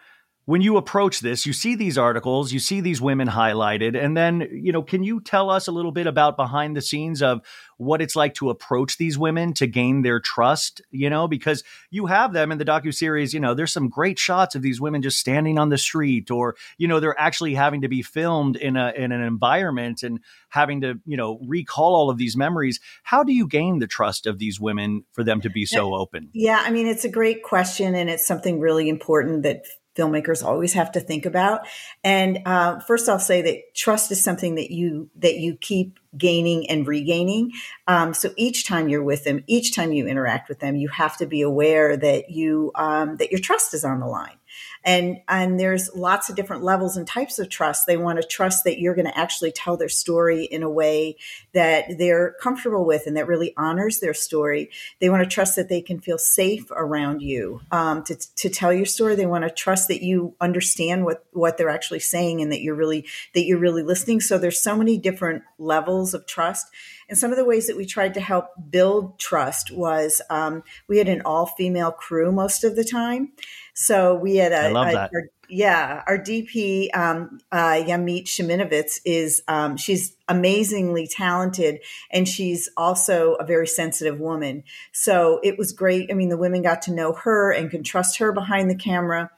when you approach this, you see these articles, you see these women highlighted, and then, you know, can you tell us a little bit about behind the scenes of what it's like to approach these women to gain their trust? You know, because you have them in the docu series. You know, there's some great shots of these women just standing on the street, or you know, they're actually having to be filmed in a in an environment and having to, you know, recall all of these memories. How do you gain the trust of these women for them to be so open? Yeah, I mean, it's a great question, and it's something really important that filmmakers always have to think about. And uh, first, I'll say that trust is something that you that you keep gaining and regaining. Um, so each time you're with them, each time you interact with them, you have to be aware that you um, that your trust is on the line. And and there's lots of different levels and types of trust. They want to trust that you're going to actually tell their story in a way that they're comfortable with and that really honors their story. They want to trust that they can feel safe around you um, to, to tell your story. They want to trust that you understand what what they're actually saying and that you're really that you're really listening. So there's so many different levels of trust. And some of the ways that we tried to help build trust was um, we had an all female crew most of the time. So we had a, I love a- that. our- yeah, our DP um, uh, Yamit Sheminovitz is um, she's amazingly talented, and she's also a very sensitive woman. So it was great. I mean, the women got to know her and can trust her behind the camera.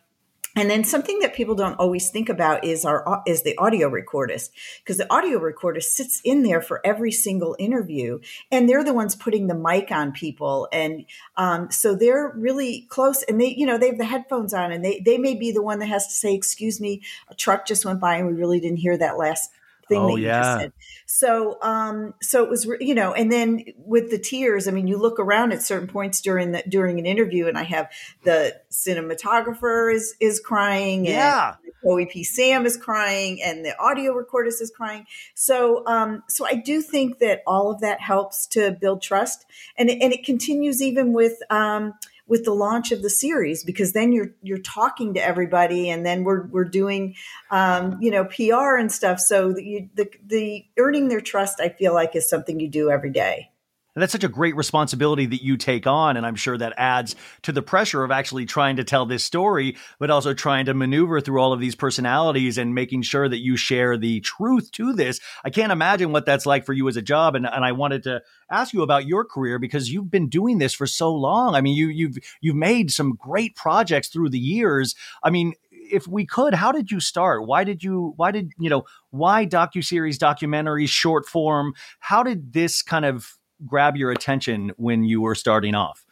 And then something that people don't always think about is our is the audio recordist because the audio recordist sits in there for every single interview, and they're the ones putting the mic on people, and um, so they're really close. And they, you know, they have the headphones on, and they they may be the one that has to say, "Excuse me, a truck just went by, and we really didn't hear that last." Thing Oh, that you yeah. just said. So, um, so it was, you know, and then with the tears, I mean, you look around at certain points during the during an interview, and I have the cinematographer is is crying, and Yeah. OEP Sam is crying, and the audio recordist is crying. So, um, so I do think that all of that helps to build trust, and and it continues even with. Um, with the launch of the series, because then you're you're talking to everybody, and then we're we're doing, um, you know, PR and stuff. So the, the the earning their trust, I feel like, is something you do every day. And that's such a great responsibility that you take on. And I'm sure that adds to the pressure of actually trying to tell this story, but also trying to maneuver through all of these personalities and making sure that you share the truth to this. I can't imagine what that's like for you as a job. And, and I wanted to ask you about your career because you've been doing this for so long. I mean, you, you've, you've made some great projects through the years. I mean, if we could, how did you start? Why did you, why did, you know, why docuseries, documentaries, short form? How did this kind of grab your attention when you were starting off?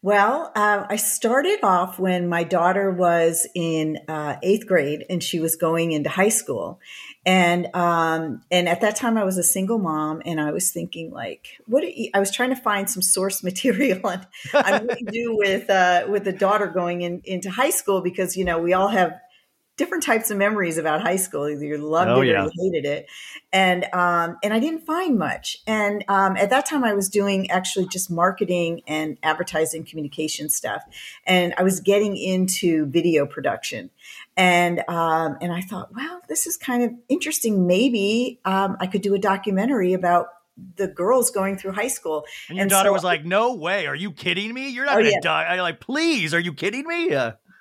Well, uh, I started off when my daughter was in uh, eighth grade and she was going into high school, and um, and at that time I was a single mom, and I was thinking like, what? You, I was trying to find some source material on, on what you do with uh, with a daughter going in, into high school because you know we all have different types of memories about high school. Either you loved Oh, it yeah. or you hated it, and um, and I didn't find much. And um, at that time, I was doing actually just marketing and advertising communication stuff, and I was getting into video production. And um, and I thought, wow, this is kind of interesting. Maybe um, I could do a documentary about the girls going through high school. And your And daughter so- was like, "No way! Are you kidding me? You're not Oh, going to yeah. die!" I'm like, "Please, are you kidding me?"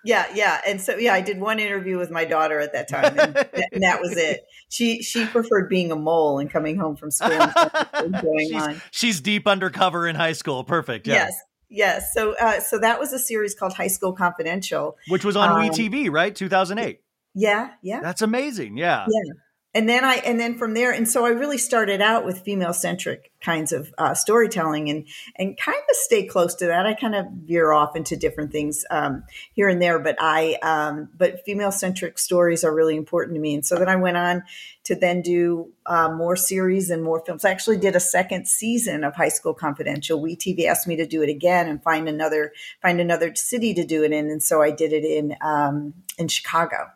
Yeah, yeah, and so yeah, I did one interview with my daughter at that time, and, that, and that was it. She she preferred being a mole and coming home from school going she's, on. she's deep undercover in high school. Perfect. Yeah. Yes, yes. So uh, so that was a series called High School Confidential. Which was on Um, WeTV, right? 2008. Yeah, yeah, That's amazing. Yeah. Yeah. And then I and then from there, and so I really started out with female centric kinds of uh, storytelling, and and kind of stay close to that. I kind of veer off into different things um, here and there, but I um, but female centric stories are really important to me, and so then I went on to then do uh, more series and more films. I actually did a second season of High School Confidential. We TV asked me to do it again and find another find another city to do it in, and so I did it in um, in Chicago.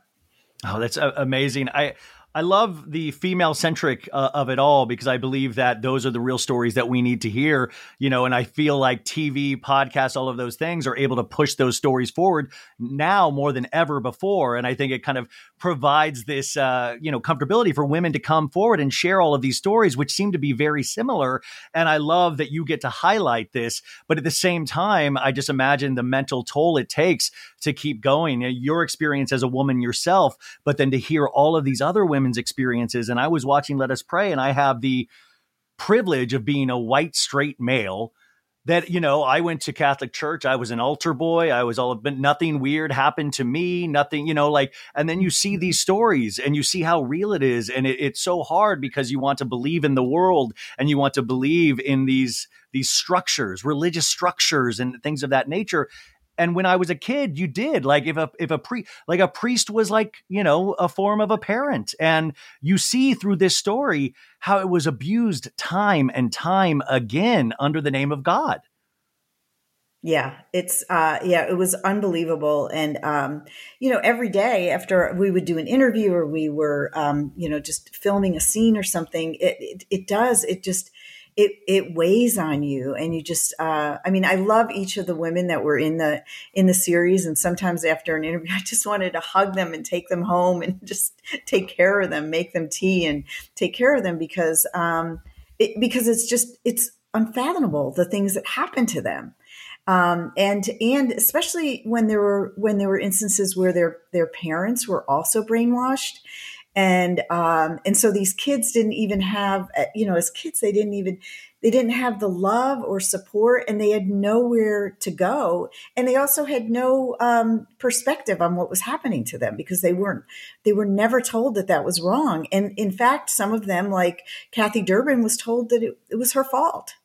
Oh, that's uh, amazing! I I love the female centric uh, of it all because I believe that those are the real stories that we need to hear, you know, and I feel like TV, podcasts, all of those things are able to push those stories forward now more than ever before. And I think it kind of provides this, uh, you know, comfortability for women to come forward and share all of these stories, which seem to be very similar. And I love that you get to highlight this. But at the same time, I just imagine the mental toll it takes to keep going. Your experience as a woman yourself, but then to hear all of these other women women's experiences. And I was watching Let Us Prey, and I have the privilege of being a white straight male that you know i went to catholic church i was an altar boy i was all but nothing weird happened to me nothing you know like and then you see these stories and you see how real it is and it, it's so hard because you want to believe in the world and you want to believe in these these structures religious structures and things of that nature and when I was a kid, you did. Like if a if a pre like a priest was like you know a form of a parent, and you see through this story how it was abused time and time again under the name of God. Yeah, it's uh yeah, it was unbelievable. And um you know, every day after we would do an interview or we were um you know, just filming a scene or something, it it, it does it just it it weighs on you and you just uh, i mean i love each of the women that were in the in the series and sometimes after an interview i just wanted to hug them and take them home and just take care of them make them tea and take care of them because um it, because it's just it's unfathomable the things that happen to them. Um, and and especially when there were when there were instances where their their parents were also brainwashed and um, and so these kids didn't even have uh, you know as kids they didn't even they didn't have the love or support and they had nowhere to go. And they also had no um, perspective on what was happening to them because they weren't they were never told that that was wrong. And in fact some of them like kathy durbin was told that it, it was her fault.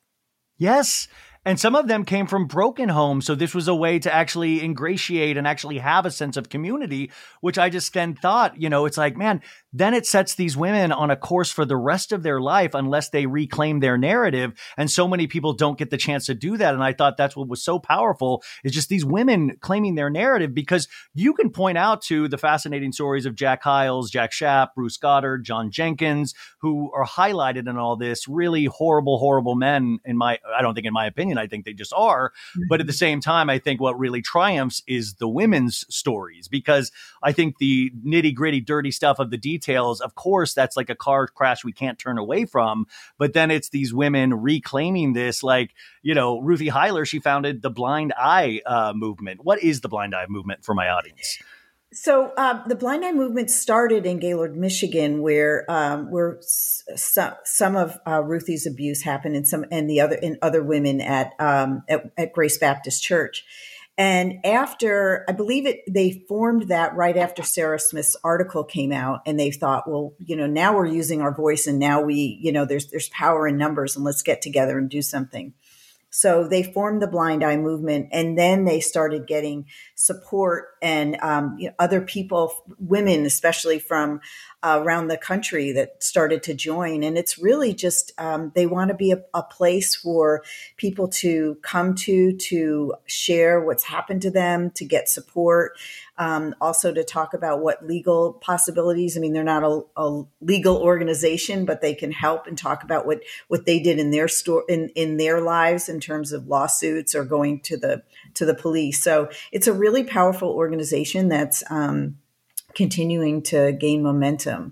Yes and some of them came from broken homes. So this was a way to actually ingratiate and actually have a sense of community, which I just then thought, you know, it's like, man, then it sets these women on a course for the rest of their life unless they reclaim their narrative. And so many people don't get the chance to do that. And I thought that's what was so powerful is just these women claiming their narrative because you can point out to the fascinating stories of Jack Hyles, Jack Schaap, Bruce Goddard, John Jenkins, who are highlighted in all this really horrible, horrible men in my, I don't think in my opinion, I think they just are. Mm-hmm. But at the same time, I think what really triumphs is the women's stories because I think the nitty gritty, dirty stuff of the details, of course, that's like a car crash we can't turn away from. But then it's these women reclaiming this, like, you know, Ruthie Heiler, she founded the Blind Eye uh, movement. What is the Blind Eye movement for my audience? So uh, the Blind Eye movement started in Gaylord, Michigan, where um, where some some of uh, Ruthie's abuse happened, and some and the other and other women at, um, at at Grace Baptist Church. And after, I believe it, they formed that right after Sarah Smith's article came out, and they thought, well, you know, now we're using our voice, and now we, you know, there's there's power in numbers, and let's get together and do something. So they formed the Blind Eye movement, and then they started getting support and um, you know, other people, women especially from uh, around the country, that started to join. And it's really just um, they want to be a, a, place for people to come to to share what's happened to them, to get support, um, also to talk about what legal possibilities. I mean, they're not a, a, legal organization, but they can help and talk about what what they did in their store in in their lives in terms of lawsuits or going to the to the police. So it's a really powerful organization that's um, continuing to gain momentum.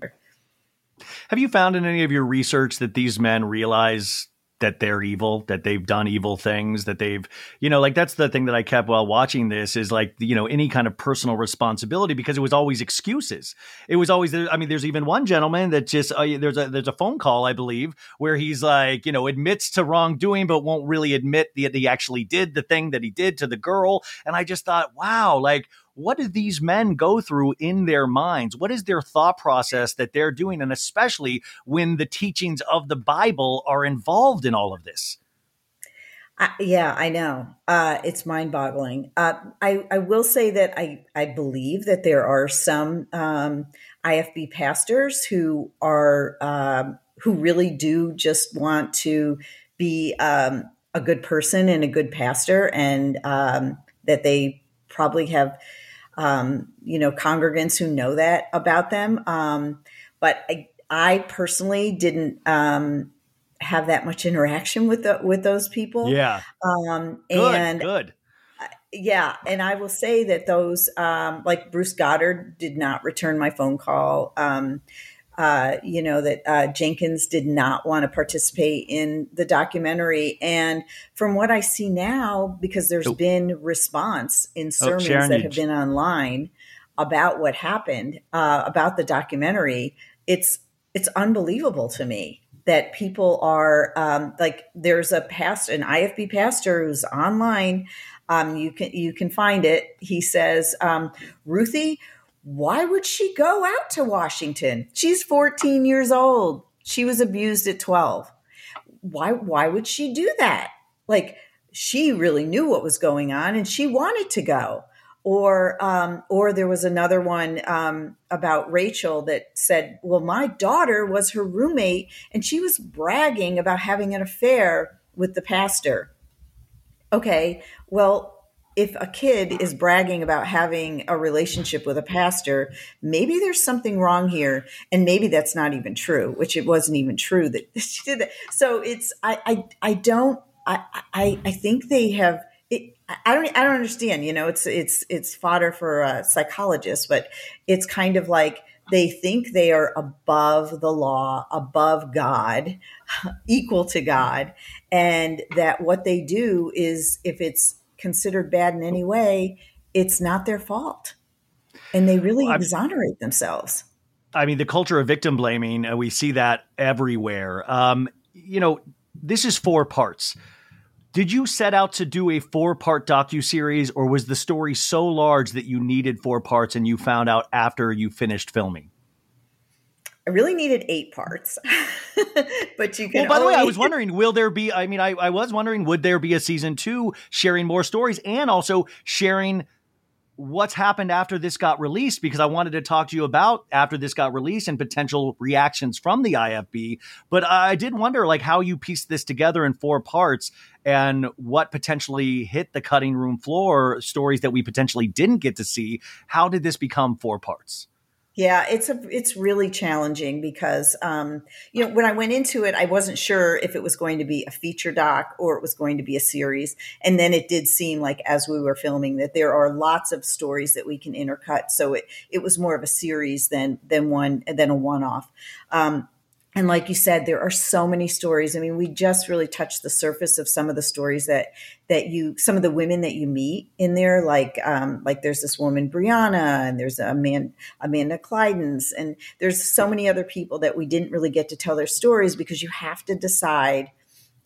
Have you found in any of your research that these men realize that they're evil, that they've done evil things, that they've, you know, like that's the thing that I kept while watching this is like, you know, any kind of personal responsibility because it was always excuses. It was always, I mean, there's even one gentleman that just, uh, there's a, there's a phone call, I believe, where he's like, you know, admits to wrongdoing, but won't really admit that he actually did the thing that he did to the girl. And I just thought, wow, like, what do these men go through in their minds? What is their thought process that they're doing? And especially when the teachings of the Bible are involved in all of this. Uh, yeah, I know. Uh, it's mind boggling. Uh, I, I will say that I, I believe that there are some um, IFB pastors who are um, who really do just want to be um, a good person and a good pastor, and um, that they probably have um, you know congregants who know that about them. Um, but I, I personally didn't have that much interaction with the, with those people. Yeah. Um, good, and good. Yeah, and I will say that those, um, like Bruce Goddard, did not return my phone call. Um, uh, you know that uh, Jenkins did not want to participate in the documentary, and from what I see now, because there's oh. been response in oh, sermons oh, that have been online about what happened uh, about the documentary, it's it's unbelievable to me that people are um, like there's a pastor an ifb pastor who's online. Um, you can you can find it. He says um, ruthie why would she go out to washington she's 14 years old she was abused at 12 why why would she do that like she really knew what was going on and she wanted to go or um, or there was another one um, about Rachel that said, "Well, my daughter was her roommate, and she was bragging about having an affair with the pastor." Okay, well. If a kid is bragging about having a relationship with a pastor, maybe there's something wrong here, and maybe that's not even true. Which it wasn't even true that she did that. So it's I I, I don't I, I I think they have it, I don't I don't understand. You know, it's it's it's fodder for a psychologist, but it's kind of like they think they are above the law, above God, equal to God, and that what they do is if it's considered bad in any way, it's not their fault, and they really exonerate themselves. I mean, the culture of victim blaming, uh, we see that everywhere. Um, you know, this is four parts. Did you set out to do a four-part docu-series or was the story so large that you needed four parts and you found out after you finished filming? I really needed eight parts, but you can. Well, by only- the way, I was wondering, will there be? I mean, I, I was wondering, would there be a season two sharing more stories and also sharing what's happened after this got released because I wanted to talk to you about after this got released and potential reactions from the IFB. But I did wonder like how you pieced this together in four parts and what potentially hit the cutting room floor stories that we potentially didn't get to see. How did this become four parts? Yeah, it's a it's really challenging because um, you know when I went into it, I wasn't sure if it was going to be a feature doc or it was going to be a series, and then it did seem like as we were filming that there are lots of stories that we can intercut. So it it was more of a series than than one than a one off. Um, and like you said there are so many stories. I mean we just really touched the surface of some of the stories that that you some of the women that you meet in there. Like um like there's this woman brianna and there's a man amanda kleidens and there's so many other people that we didn't really get to tell their stories because you have to decide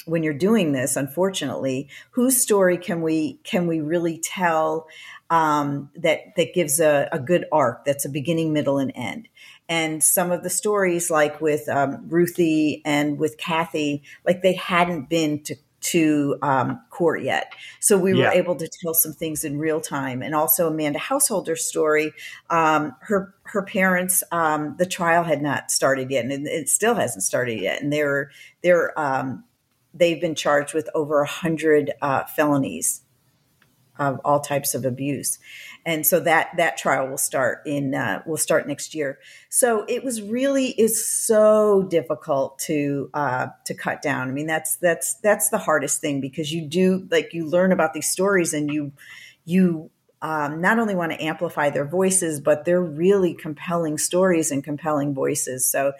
when you're doing this unfortunately whose story can we can we really tell um, that that gives a, a good arc that's a beginning middle and end and some of the stories like with um, ruthie and with kathy like they hadn't been to to um, court yet. So we yeah. were able to tell some things in real time. And also Amanda Householder's story, um, her her parents, um, the trial had not started yet, and it still hasn't started yet. And they're they're um, they've been charged with over a hundred uh, felonies of all types of abuse and so that that trial will start in uh, will start next year so it was really is so difficult to uh, to cut down i mean that's that's that's the hardest thing because you do like you learn about these stories and you you um, not only want to amplify their voices, but they're really compelling stories and compelling voices. So,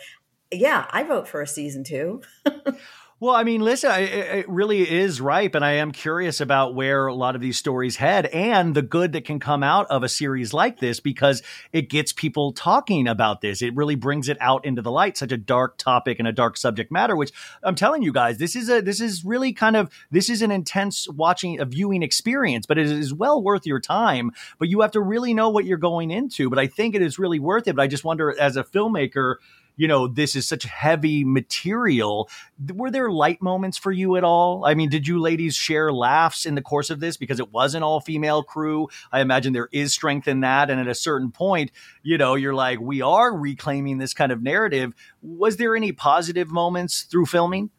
yeah, I vote for a season two. Well, I mean, listen, it really is ripe, and I am curious about where a lot of these stories head and the good that can come out of a series like this because it gets people talking about this. It really brings it out into the light, such a dark topic and a dark subject matter. Which I'm telling you guys, this is a this is really kind of this is an intense watching a viewing experience, but it is well worth your time. But you have to really know what you're going into. But I think it is really worth it. But I just wonder, as a filmmaker you know, this is such heavy material. Were there light moments for you at all? I mean, did you ladies share laughs in the course of this because it was an all female crew? I imagine there is strength in that. And at a certain point, you know, you're like, we are reclaiming this kind of narrative. Was there any positive moments through filming?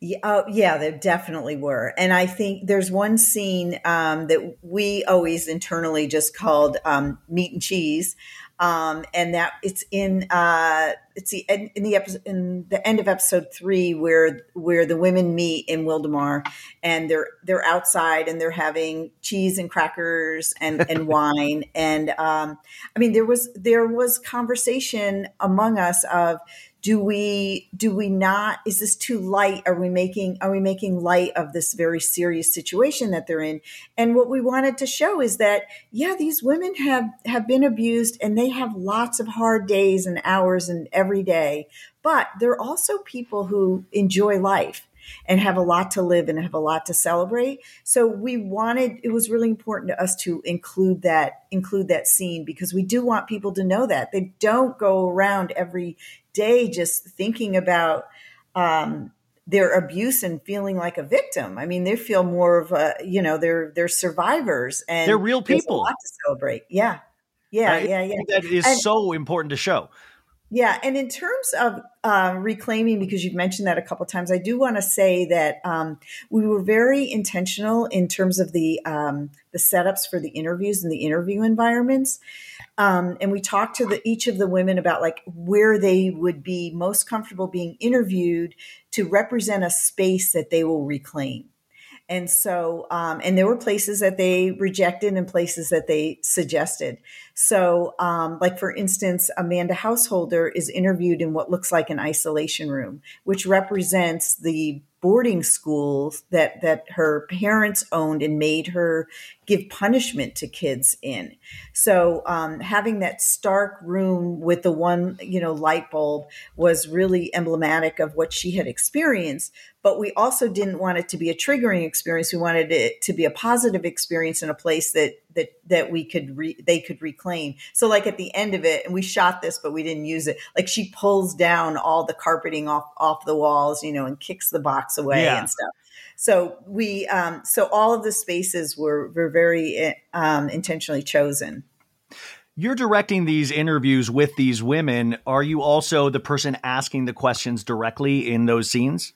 Yeah, uh, yeah, there definitely were. And I think there's one scene um, that we always internally just called um, meat and cheese um, and that it's in uh, it's the in the episode in the end of episode three where where the women meet in Wildomar and they're they're outside and they're having cheese and crackers and and wine. And um, I mean there was there was conversation among us of do we do we not is this too light? Are we making are we making light of this very serious situation that they're in? And what we wanted to show is that yeah these women have have been abused and they have lots of hard days and hours and every day but they're also people who enjoy life and have a lot to live and have a lot to celebrate. So we wanted it was really important to us to include that include that scene because we do want people to know that they don't go around every day just thinking about um, their abuse and feeling like a victim. I mean, they feel more of a, you know, they're they're survivors and they're real people. to celebrate. Yeah, yeah, I yeah, yeah. That is and, so important to show. Yeah, and in terms of uh, reclaiming, because you've mentioned that a couple times, I do want to say that um, we were very intentional in terms of the um, the setups for the interviews and the interview environments. Um, and we talked to the, each of the women about like where they would be most comfortable being interviewed to represent a space that they will reclaim. And so, um, and there were places that they rejected and places that they suggested. So, um, like for instance, Amanda Householder is interviewed in what looks like an isolation room, which represents the boarding schools that that her parents owned and made her give punishment to kids in. So um, having that stark room with the one you know light bulb was really emblematic of what she had experienced. But we also didn't want it to be a triggering experience. We wanted it to be a positive experience in a place that that that we could re, they could reclaim. So like at the end of it, and we shot this, but we didn't use it. Like she pulls down all the carpeting off off the walls, you know, and kicks the box away yeah. and stuff. So we um, so all of the spaces were were very um, intentionally chosen. You're directing these interviews with these women. Are you also the person asking the questions directly in those scenes?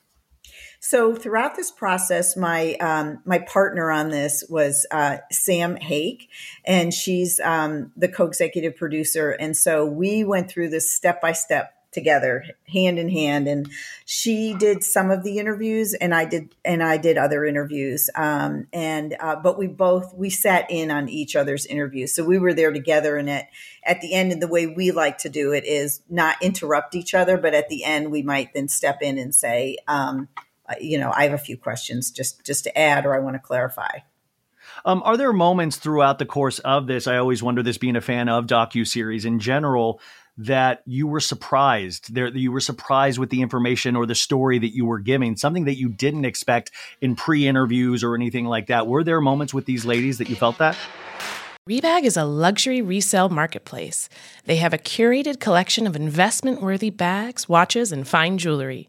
So throughout this process, my um, my partner on this was uh, Sam Hake, and she's um, the co-executive producer. And so we went through this step by step together hand in hand and she did some of the interviews and i did and i did other interviews um, and uh, but we both we sat in on each other's interviews so we were there together and at at the end and the way we like to do it is not interrupt each other but at the end we might then step in and say um, you know, I have a few questions just just to add, or I want to clarify. Um, are there moments throughout the course of this? I always wonder this, being a fan of docu series in general, that you were surprised there you were surprised with the information or the story that you were giving something that you didn't expect in pre-interviews or anything like that were there moments with these ladies that you felt that Rebag is a luxury resale marketplace. They have a curated collection of investment worthy bags, watches, and fine jewelry.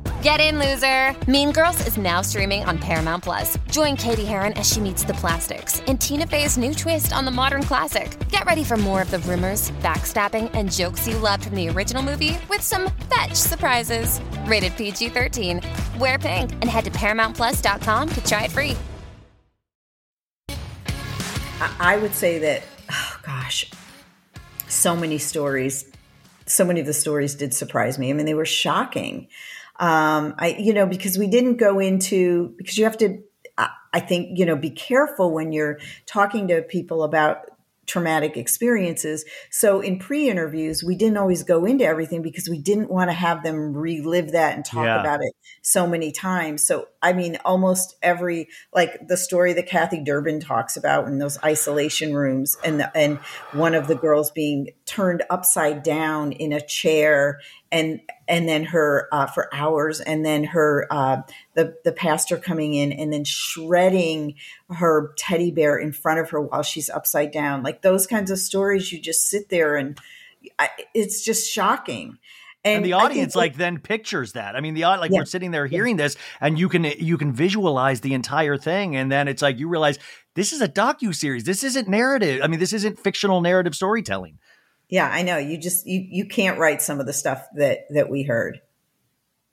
Get in, loser! Mean Girls is now streaming on Paramount Plus. Join Cady Heron as she meets the plastics in Tina Fey's new twist on the modern classic. Get ready for more of the rumors, backstabbing, and jokes you loved from the original movie with some fetch surprises. Rated PG 13. Wear pink and head to ParamountPlus.com to try it free. I would say that, oh gosh, so many stories. So many of the stories did surprise me. I mean, they were shocking. Um, I, you know, because we didn't go into because you have to. I think you know, be careful when you're talking to people about traumatic experiences. So in pre-interviews, we didn't always go into everything because we didn't want to have them relive that and talk yeah. about it so many times. So I mean, almost every like the story that Kathy Durbin talks about in those isolation rooms, and the, and one of the girls being turned upside down in a chair and and then her uh, for hours, and then her uh, the the pastor coming in and then shredding her teddy bear in front of her while she's upside down. Like those kinds of stories, you just sit there and I, it's just shocking. And, and, the audience like then pictures that. I mean, the like yeah. we're sitting there hearing yeah. this, and you can you can visualize the entire thing, and then it's like you realize this is a docu series. This isn't narrative. I mean, this isn't fictional narrative storytelling. Yeah, I know. You just you you can't write some of the stuff that that we heard.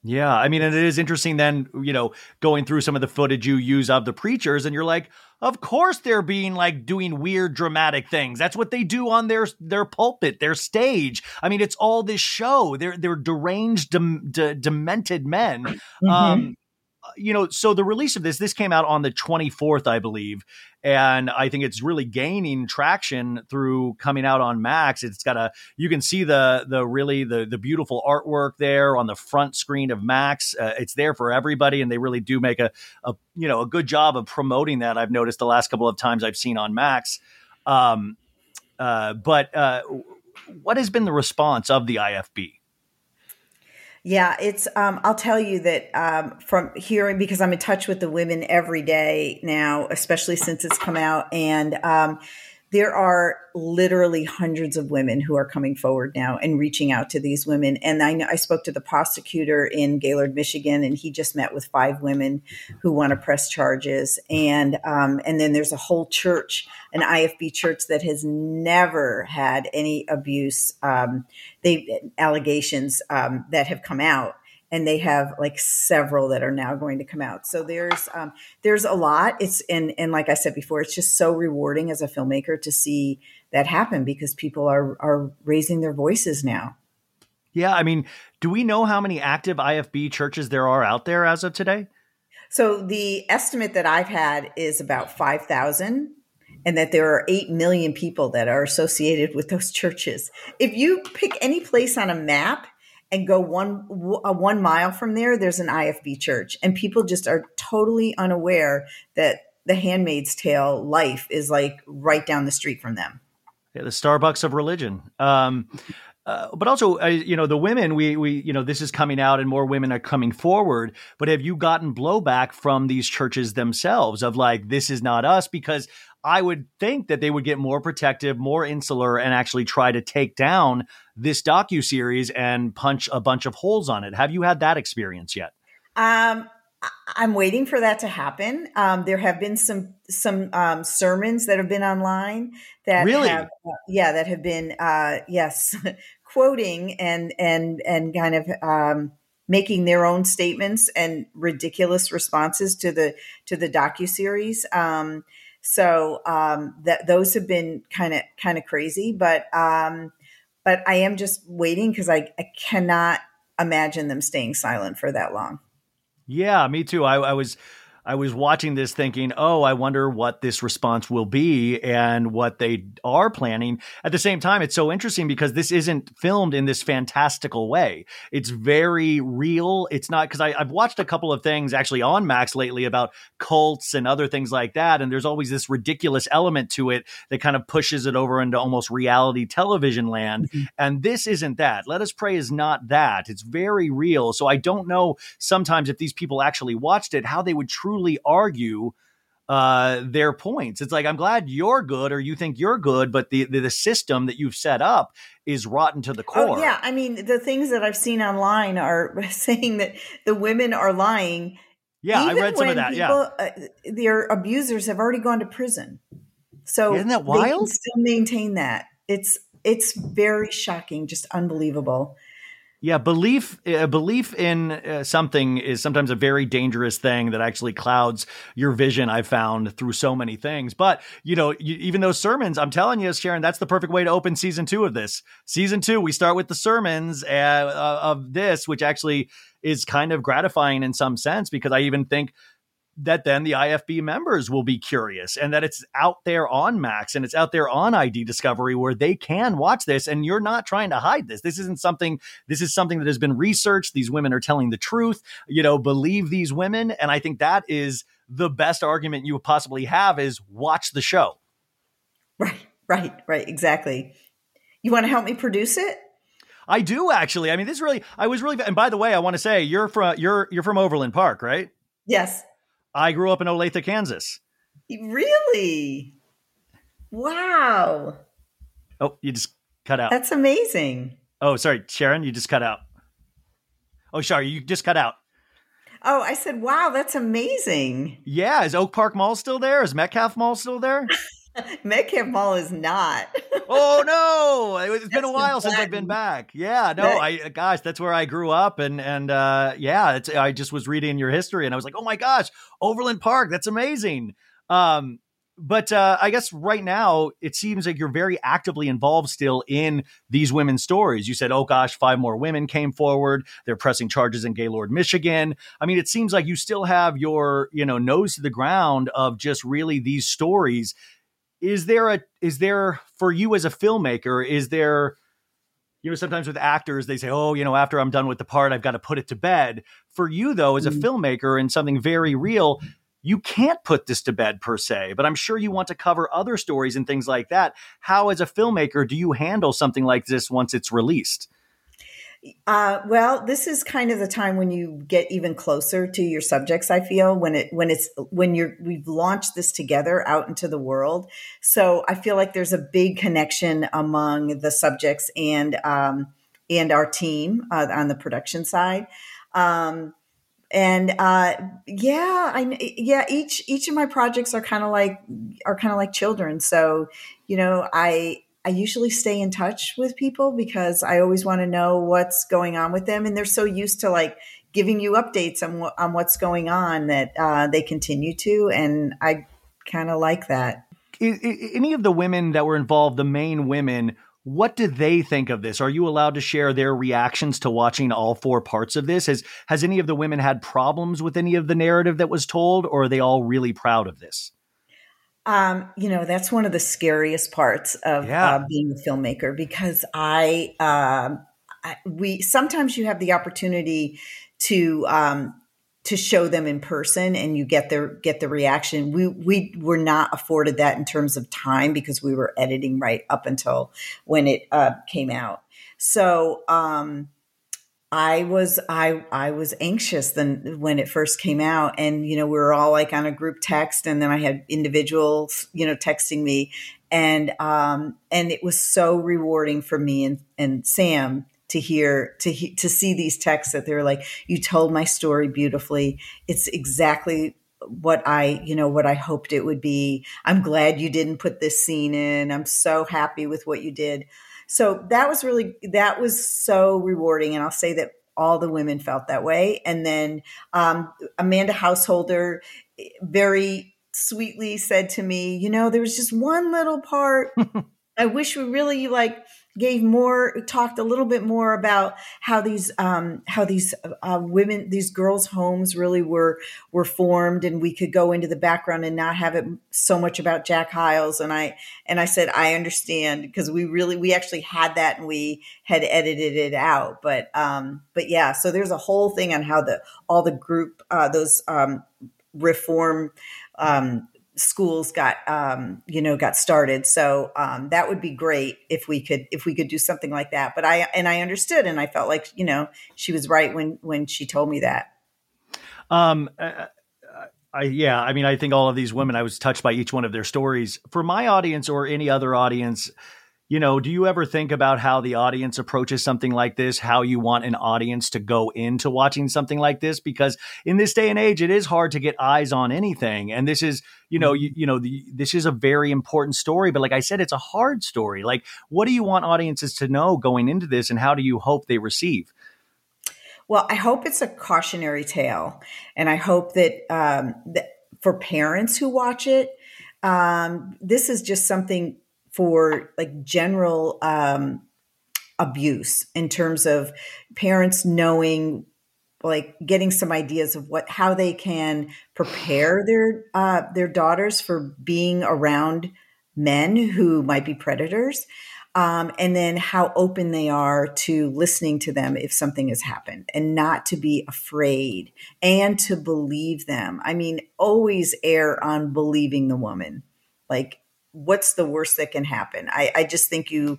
Yeah, I mean, and it is interesting then, you know, going through some of the footage you use of the preachers, and you're like, of course they're being like doing weird dramatic things. That's what they do on their their pulpit, their stage. I mean, it's all this show. They're they're deranged, dem- de- demented men. Mm-hmm. Um, you know, so the release of this, this came out on the 24th, I believe. And I think it's really gaining traction through coming out on Max. It's got a, you can see the, the really, the, the beautiful artwork there on the front screen of Max. Uh, it's there for everybody. And they really do make a, a, you know, a good job of promoting that. I've noticed the last couple of times I've seen on Max. Um, uh, but, uh, what has been the response of the IFB? Yeah, it's. Um, I'll tell you that um, from hearing because I'm in touch with the women every day now, especially since it's come out, and um, there are literally hundreds of women who are coming forward now and reaching out to these women. And I, I spoke to the prosecutor in Gaylord, Michigan, and he just met with five women who want to press charges. And um, and then there's a whole church, an IFB church that has never had any abuse, um, they allegations um, that have come out and they have like several that are now going to come out. So there's um, there's a lot. It's and and like I said before, it's just so rewarding as a filmmaker to see that happen because people are are raising their voices now. Yeah, I mean, do we know how many active IFB churches there are out there as of today? So the estimate that I've had is about five thousand and that there are 8 million people that are associated with those churches. If you pick any place on a map and go one uh, one mile from there there's an ifb church and people just are totally unaware that the handmaid's tale life is like right down the street from them yeah the starbucks of religion um, uh, but also, uh, you know, the women, we, we, you know, this is coming out and more women are coming forward. But have you gotten blowback from these churches themselves of like, this is not us? Because I would think that they would get more protective, more insular, and actually try to take down this docu series and punch a bunch of holes on it. Have you had that experience yet? Um, I'm waiting for that to happen. Um, there have been some some um, sermons that have been online that really, have, uh, yeah, that have been uh, yes, quoting and and and kind of um, making their own statements and ridiculous responses to the to the docu series. Um, so um, that those have been kind of kind of crazy, but um, but I am just waiting because I, I cannot imagine them staying silent for that long. Yeah, me too. I, I was I was watching this thinking, oh, I wonder what this response will be and what they are planning. At the same time, it's so interesting because this isn't filmed in this fantastical way. It's very real. It's not because I've watched a couple of things actually on Max lately about cults and other things like that. And there's always this ridiculous element to it that kind of pushes it over into almost reality television land. Mm-hmm. And this isn't that. Let Us Prey is not that. It's very real. So I don't know sometimes if these people actually watched it, how they would truly truly argue uh, their points. It's like I'm glad you're good or you think you're good, but the, the, the system that you've set up is rotten to the oh, core. Oh, yeah, I mean the things that I've seen online are saying that the women are lying. Yeah, I read some of that. People, yeah, uh, their abusers have already gone to prison. So isn't that wild? still maintain that. It's it's very shocking, just unbelievable. Yeah, belief uh, belief in uh, something is sometimes a very dangerous thing that actually clouds your vision. I've found through so many things. But you know, you, even those sermons, I'm telling you, Sharon, that's the perfect way to open season two of this. Season two, we start with the sermons uh, uh of this, which actually is kind of gratifying in some sense because I even think that then the IFB members will be curious and that it's out there on Max and it's out there on ID Discovery where they can watch this and you're not trying to hide this. This isn't something this is something that has been researched. These women are telling the truth. You know, believe these women and I think that is the best argument you would possibly have is watch the show. Right, right, right, exactly. You want to help me produce it? I do actually. I mean, this really I was really and by the way, I want to say you're from you're you're from Overland Park, right? Yes. I grew up in Olathe, Kansas. Really? Wow. Oh, you just cut out. That's amazing. Oh, sorry, Sharon, you just cut out. Oh, sorry, you just cut out. Oh, I said, wow, that's amazing. Yeah, is Oak Park Mall still there? Is Metcalf Mall still there? Metcalf Mall is not. oh no! It's been a while since I've been back. Yeah, no, I gosh, that's where I grew up, and and uh, yeah, I just was reading your history, and I was like, oh my gosh, Overland Park, that's amazing. Um, but uh, I guess right now it seems like you're very actively involved still in these women's stories. You said, "Oh gosh, five more women came forward. They're pressing charges in Gaylord, Michigan." I mean, it seems like you still have your you know nose to the ground of just really these stories is there a is there for you as a filmmaker is there you know sometimes with actors they say oh you know after i'm done with the part i've got to put it to bed. For you though as a mm. filmmaker and something very real you can't put this to bed per se but i'm sure you want to cover other stories and things like that. How as a filmmaker do you handle something like this once it's released uh, well, this is kind of the time when you get even closer to your subjects. I feel when it when it's when you're we've launched this together out into the world. So I feel like there's a big connection among the subjects and um, and our team uh, on the production side. Um, and uh, yeah, I yeah each each of my projects are kind of like are kind of like children. So you know I I usually stay in touch with people because I always want to know what's going on with them. And they're so used to like giving you updates on, what, on what's going on that uh, they continue to. And I kind of like that. Any of the women that were involved, the main women, what do they think of this? Are you allowed to share their reactions to watching all four parts of this? Has has any of the women had problems with any of the narrative that was told, or are they all really proud of this? Um, you know, that's one of the scariest parts of yeah. uh, being a filmmaker because I, um, I, we sometimes you have the opportunity to um, to show them in person and you get their get the reaction. We we were not afforded that in terms of time because we were editing right up until when it uh, came out. So um, I was I I was anxious then when it first came out and you know we were all like on a group text and then I had individuals you know texting me and um and it was so rewarding for me and and Sam to hear to he, to see these texts that they were like you told my story beautifully it's exactly what I, you know, what I hoped it would be. I'm glad you didn't put this scene in. I'm so happy with what you did. So that was really, that was so rewarding. And I'll say that all the women felt that way. And then um, Amanda Householder very sweetly said to me, you know, there was just one little part. I wish we really like gave more talked a little bit more about how these um, how these uh, women these girls homes really were were formed and we could go into the background and not have it so much about Jack Hyles. And I and I said I understand because we really we actually had that and we had edited it out. But um but yeah so there's a whole thing on how the all the group uh, those um reform um, schools got um, you know got started. So um, that would be great if we could if we could do something like that. But i and i understood and i felt like you know she was right when when she told me that. Um uh, I, yeah, I mean, I think all of these women, I was touched by each one of their stories. For my audience or any other audience, you know, do you ever think about how the audience approaches something like this, how you want an audience to go into watching something like this? Because in this day and age, it is hard to get eyes on anything. And this is, you know, mm-hmm. you, you know, the, this is a very important story. But like I said, it's a hard story. Like, what do you want audiences to know going into this and how do you hope they receive? Well, I hope it's a cautionary tale, and I hope that, um, that for parents who watch it, um, this is just something for like general um, abuse in terms of parents knowing like getting some ideas of what how they can prepare their uh, their daughters for being around men who might be predators um, and then how open they are to listening to them if something has happened and not to be afraid and to believe them. I mean always err on believing the woman. Like what's the worst that can happen? I, I just think you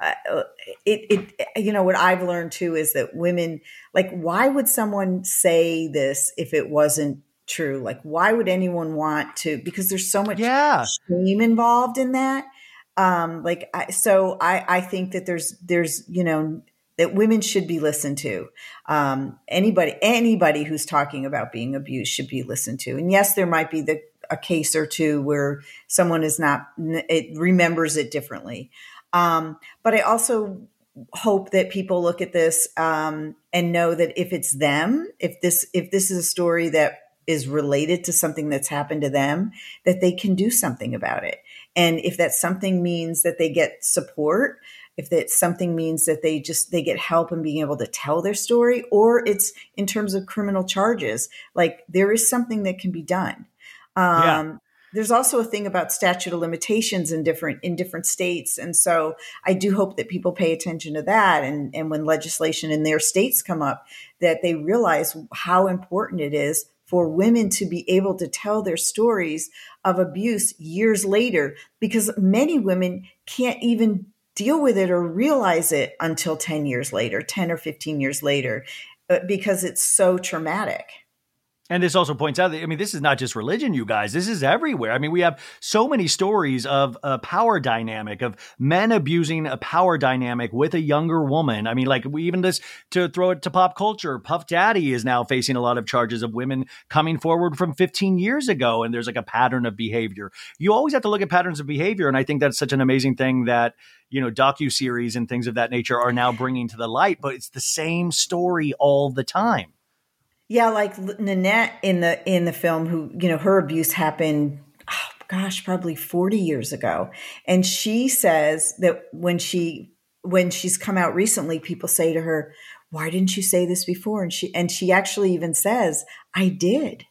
uh, it, it you know what i've learned too is that women like why would someone say this if it wasn't true? Like why would anyone want to because there's so much Yeah. shame involved in that. Um like I, so i i think that there's there's you know that women should be listened to. Um anybody anybody who's talking about being abused should be listened to. And yes there might be the a case or two where someone is not it remembers it differently um but i also hope that people look at this um, and know that if it's them, if this if this is a story that is related to something that's happened to them, that they can do something about it. And if that something means that they get support, if that something means that they just they get help in being able to tell their story, or it's in terms of criminal charges, like there is something that can be done. Um, Yeah. There's also a thing about statute of limitations in different in different states, and so I do hope that people pay attention to that, and and when legislation in their states come up, that they realize how important it is for women to be able to tell their stories of abuse years later, because many women can't even deal with it or realize it until 10 years later, 10 or 15 years later, uh, because it's so traumatic. And this also points out that, I mean, this is not just religion, you guys. This is everywhere. I mean, we have so many stories of a power dynamic, of men abusing a power dynamic with a younger woman. I mean, like, we even this to throw it to pop culture, Puff Daddy is now facing a lot of charges of women coming forward from 15 years ago. And there's like a pattern of behavior. You always have to look at patterns of behavior. And I think that's such an amazing thing that, you know, docu-series and things of that nature are now bringing to the light, but it's the same story all the time. Yeah, like Nanette in the in the film, who you know her abuse happened, oh, gosh, probably forty years ago, and she says that when she when she's come out recently, people say to her, "Why didn't you say this before?" And she and she actually even says, "I did,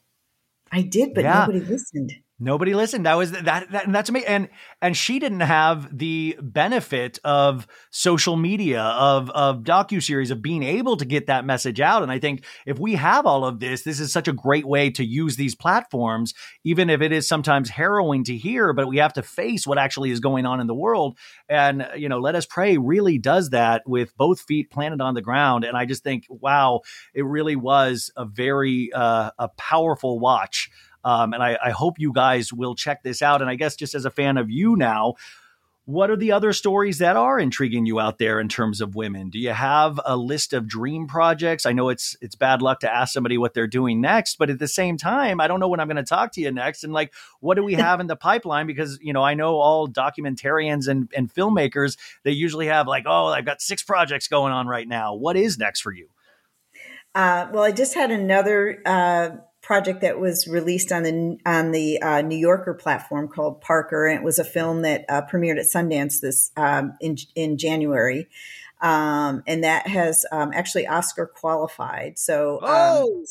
I did, but Yeah. nobody listened." Nobody listened. That was that, that and that's amazing. And and she didn't have the benefit of social media, of of docuseries, of being able to get that message out. And I think if we have all of this, this is such a great way to use these platforms, even if it is sometimes harrowing to hear, but we have to face what actually is going on in the world. And you know, Let Us Prey really does that with both feet planted on the ground. And I just think, wow, it really was a very uh, a powerful watch. Um, and I, I hope you guys will check this out. And I guess just as a fan of you now, what are the other stories that are intriguing you out there in terms of women? Do you have a list of dream projects? I know it's it's bad luck to ask somebody what they're doing next, but at the same time, I don't know when I'm going to talk to you next. And like, what do we have in the pipeline? Because you know, I know all documentarians and, and filmmakers, they usually have like, oh, I've got six projects going on right now. What is next for you? Uh, well, I just had another uh, project that was released on the on the uh, New Yorker platform called Parker, and it was a film that uh, premiered at Sundance this um, in in January, um, and that has um, actually Oscar qualified. So, um, Oh,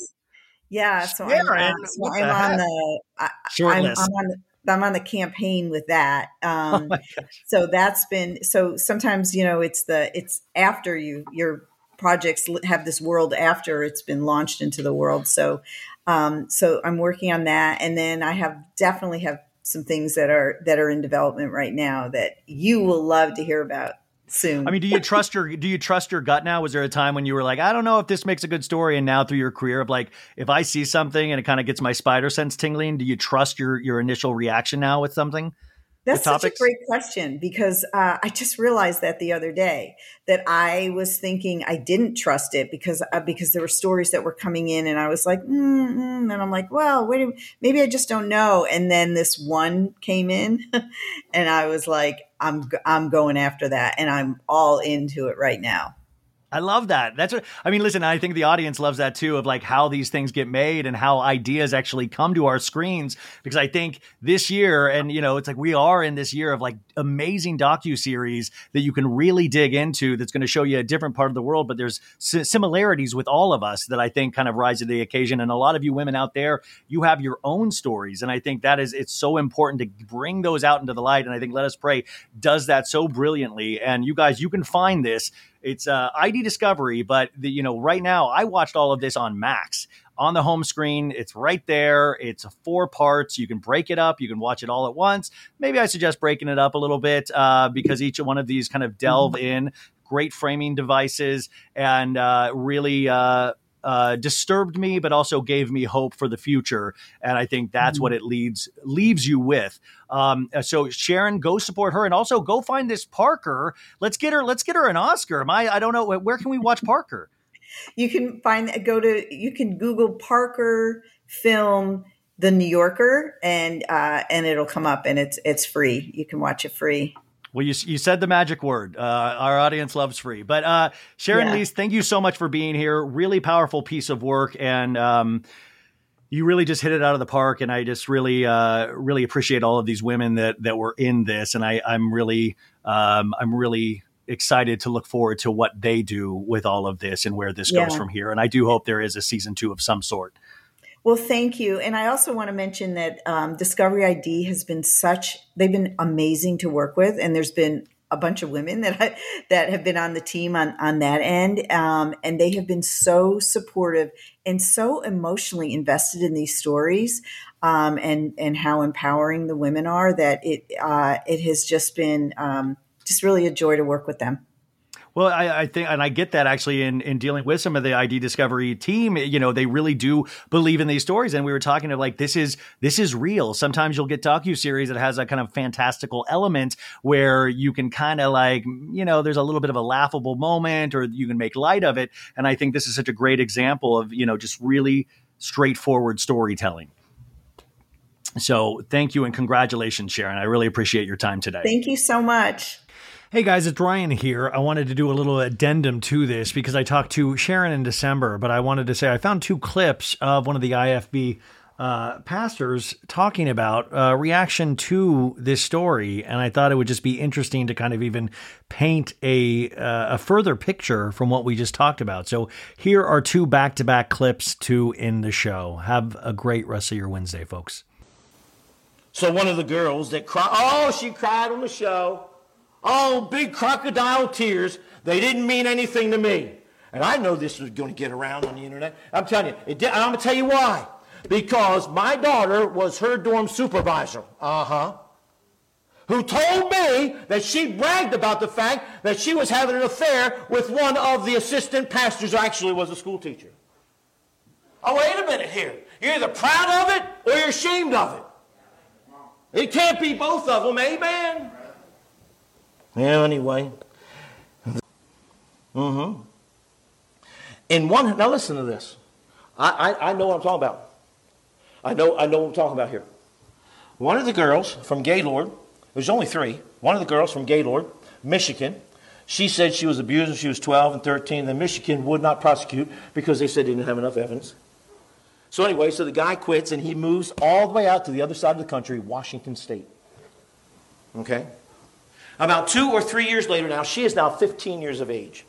yeah, so I'm, uh, so I'm the on the I, Short I'm. I'm on the I'm on the campaign with that. Oh Um, my gosh. so that's been so sometimes you know it's the it's after you your projects have this world after it's been launched into the world so um so i'm working on that and then i have definitely have some things that are that are in development right now that you will love to hear about soon I mean, do you trust your do you trust your gut now? Was there a time when you were like, I don't know if this makes a good story, and now through your career of like, if I see something and it kind of gets my spider sense tingling, do you trust your your initial reaction now with something? That's such a great question because uh, I just realized that the other day that I was thinking I didn't trust it because uh, because there were stories that were coming in and I was like, mm, and I'm like, well, wait, maybe I just don't know. And then this one came in, and I was like, I'm I'm going after that, and I'm all into it right now. I love that. That's what I mean. Listen, I think the audience loves that too, of like how these things get made and how ideas actually come to our screens. Because I think this year, and you know, it's like we are in this year of like amazing docu series that you can really dig into. That's going to show you a different part of the world, but there's similarities with all of us that I think kind of rise to the occasion. And a lot of you women out there, you have your own stories, and I think that is it's so important to bring those out into the light. And I think Let Us Prey does that so brilliantly. And you guys, you can find this it's uh, ID Discovery, but the, you know, right now I watched all of this on Max on the home screen. It's right there. It's four parts. You can break it up. You can watch it all at once. Maybe I suggest breaking it up a little bit uh, because each one of these kind of delve mm-hmm. in. Great framing devices and uh, really uh, uh, disturbed me, but also gave me hope for the future. And I think that's mm-hmm. what it leads leaves you with. Um, uh, so Sharon, go support her, and also go find this Parker. Let's get her. Let's get her an Oscar. My, I don't know where can we watch Parker. You can find go to you can Google Parker film the New Yorker and uh, and it'll come up and it's it's free. You can watch it free. Well, you, you said the magic word. Uh, our audience loves free. But uh, Sharon yeah. thank you so much for being here. Really powerful piece of work. And um, you really just hit it out of the park. And I just really, uh, really appreciate all of these women that, that were in this. And I, I'm really, um, I'm really excited to look forward to what they do with all of this and where this yeah. goes from here. And I do hope there is a season two of some sort. Well, thank you. And I also want to mention that um, Discovery ID has been such, they've been amazing to work with. And there's been a bunch of women that I, that have been on the team on, on that end. Um, and they have been so supportive and so emotionally invested in these stories um, and, and how empowering the women are that it, uh, it has just been um, just really a joy to work with them. Well, I, I, think, and I get that actually in, in dealing with some of the ID Discovery team, you know, they really do believe in these stories. And we were talking to like, this is, this is real. Sometimes you'll get docu series that has a kind of fantastical element where you can kind of like, you know, there's a little bit of a laughable moment or you can make light of it. And I think this is such a great example of, you know, just really straightforward storytelling. So thank you and congratulations, Sharon. I really appreciate your time today. Thank you so much. Hey guys, it's Ryan here. I wanted to do a little addendum to this because I talked to Sharon in December, but I wanted to say I found two clips of one of the IFB uh, pastors talking about uh, reaction to this story, and I thought it would just be interesting to kind of even paint a uh, a further picture from what we just talked about. So here are two back to back clips to end the show. Have a great rest of your Wednesday, folks. So one of the girls that cried, oh, she cried on the show. Oh, big crocodile tears. They didn't mean anything to me. And I know this was going to get around on the internet. I'm telling you, it did, I'm going to tell you why. Because my daughter was her dorm supervisor. Uh huh. Who told me that she bragged about the fact that she was having an affair with one of the assistant pastors who actually was a school teacher. Oh, wait a minute here. You're either proud of it or you're ashamed of it. It can't be both of them, amen? Yeah, anyway. Mm-hmm. In one, now listen to this. I, I, I know what I'm talking about. I know, I know what I'm talking about here. One of the girls from Gaylord, there's only three, one of the girls from Gaylord, Michigan, she said she was abused when she was 12 and 13, and Michigan would not prosecute because they said they didn't have enough evidence. So anyway, so the guy quits and he moves all the way out to the other side of the country, Washington State. Okay? About two or three years later now, she is now 15 years of age.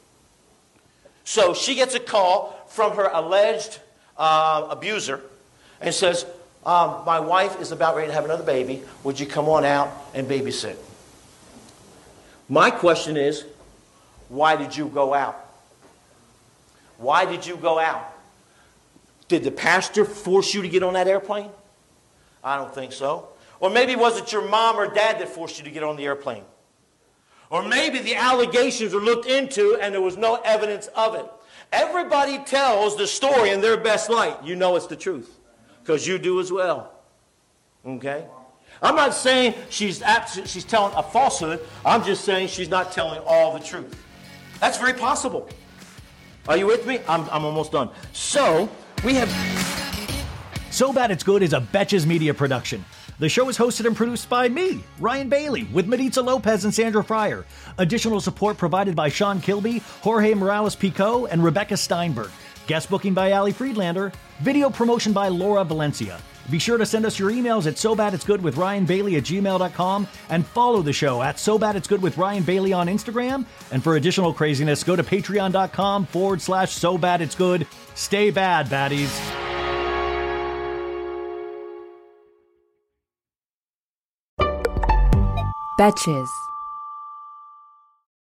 So she gets a call from her alleged uh, abuser and says, um, My wife is about ready to have another baby. Would you come on out and babysit? My question is, why did you go out? Why did you go out? Did the pastor force you to get on that airplane? I don't think so. Or maybe was it your mom or dad that forced you to get on the airplane? Or maybe the allegations were looked into and there was no evidence of it. Everybody tells the story in their best light. You know it's the truth because you do as well. Okay? I'm not saying she's, she's telling a falsehood. I'm just saying she's not telling all the truth. That's very possible. Are you with me? I'm, I'm almost done. So, we have. So Bad It's Good is a Betches Media production. The show is hosted and produced by me, Ryan Bailey, with Maritza Lopez and Sandra Fryer. Additional support provided by Sean Kilby, Jorge Morales Pico, and Rebecca Steinberg. Guest booking by Ali Friedlander. Video promotion by Laura Valencia. Be sure to send us your emails at so bad it's good with Ryan Bailey at gmail.com and follow the show at so bad it's good with Ryan Bailey on Instagram. And for additional craziness, go to patreon.com forward slash so bad it's good. Stay bad, baddies. Betches.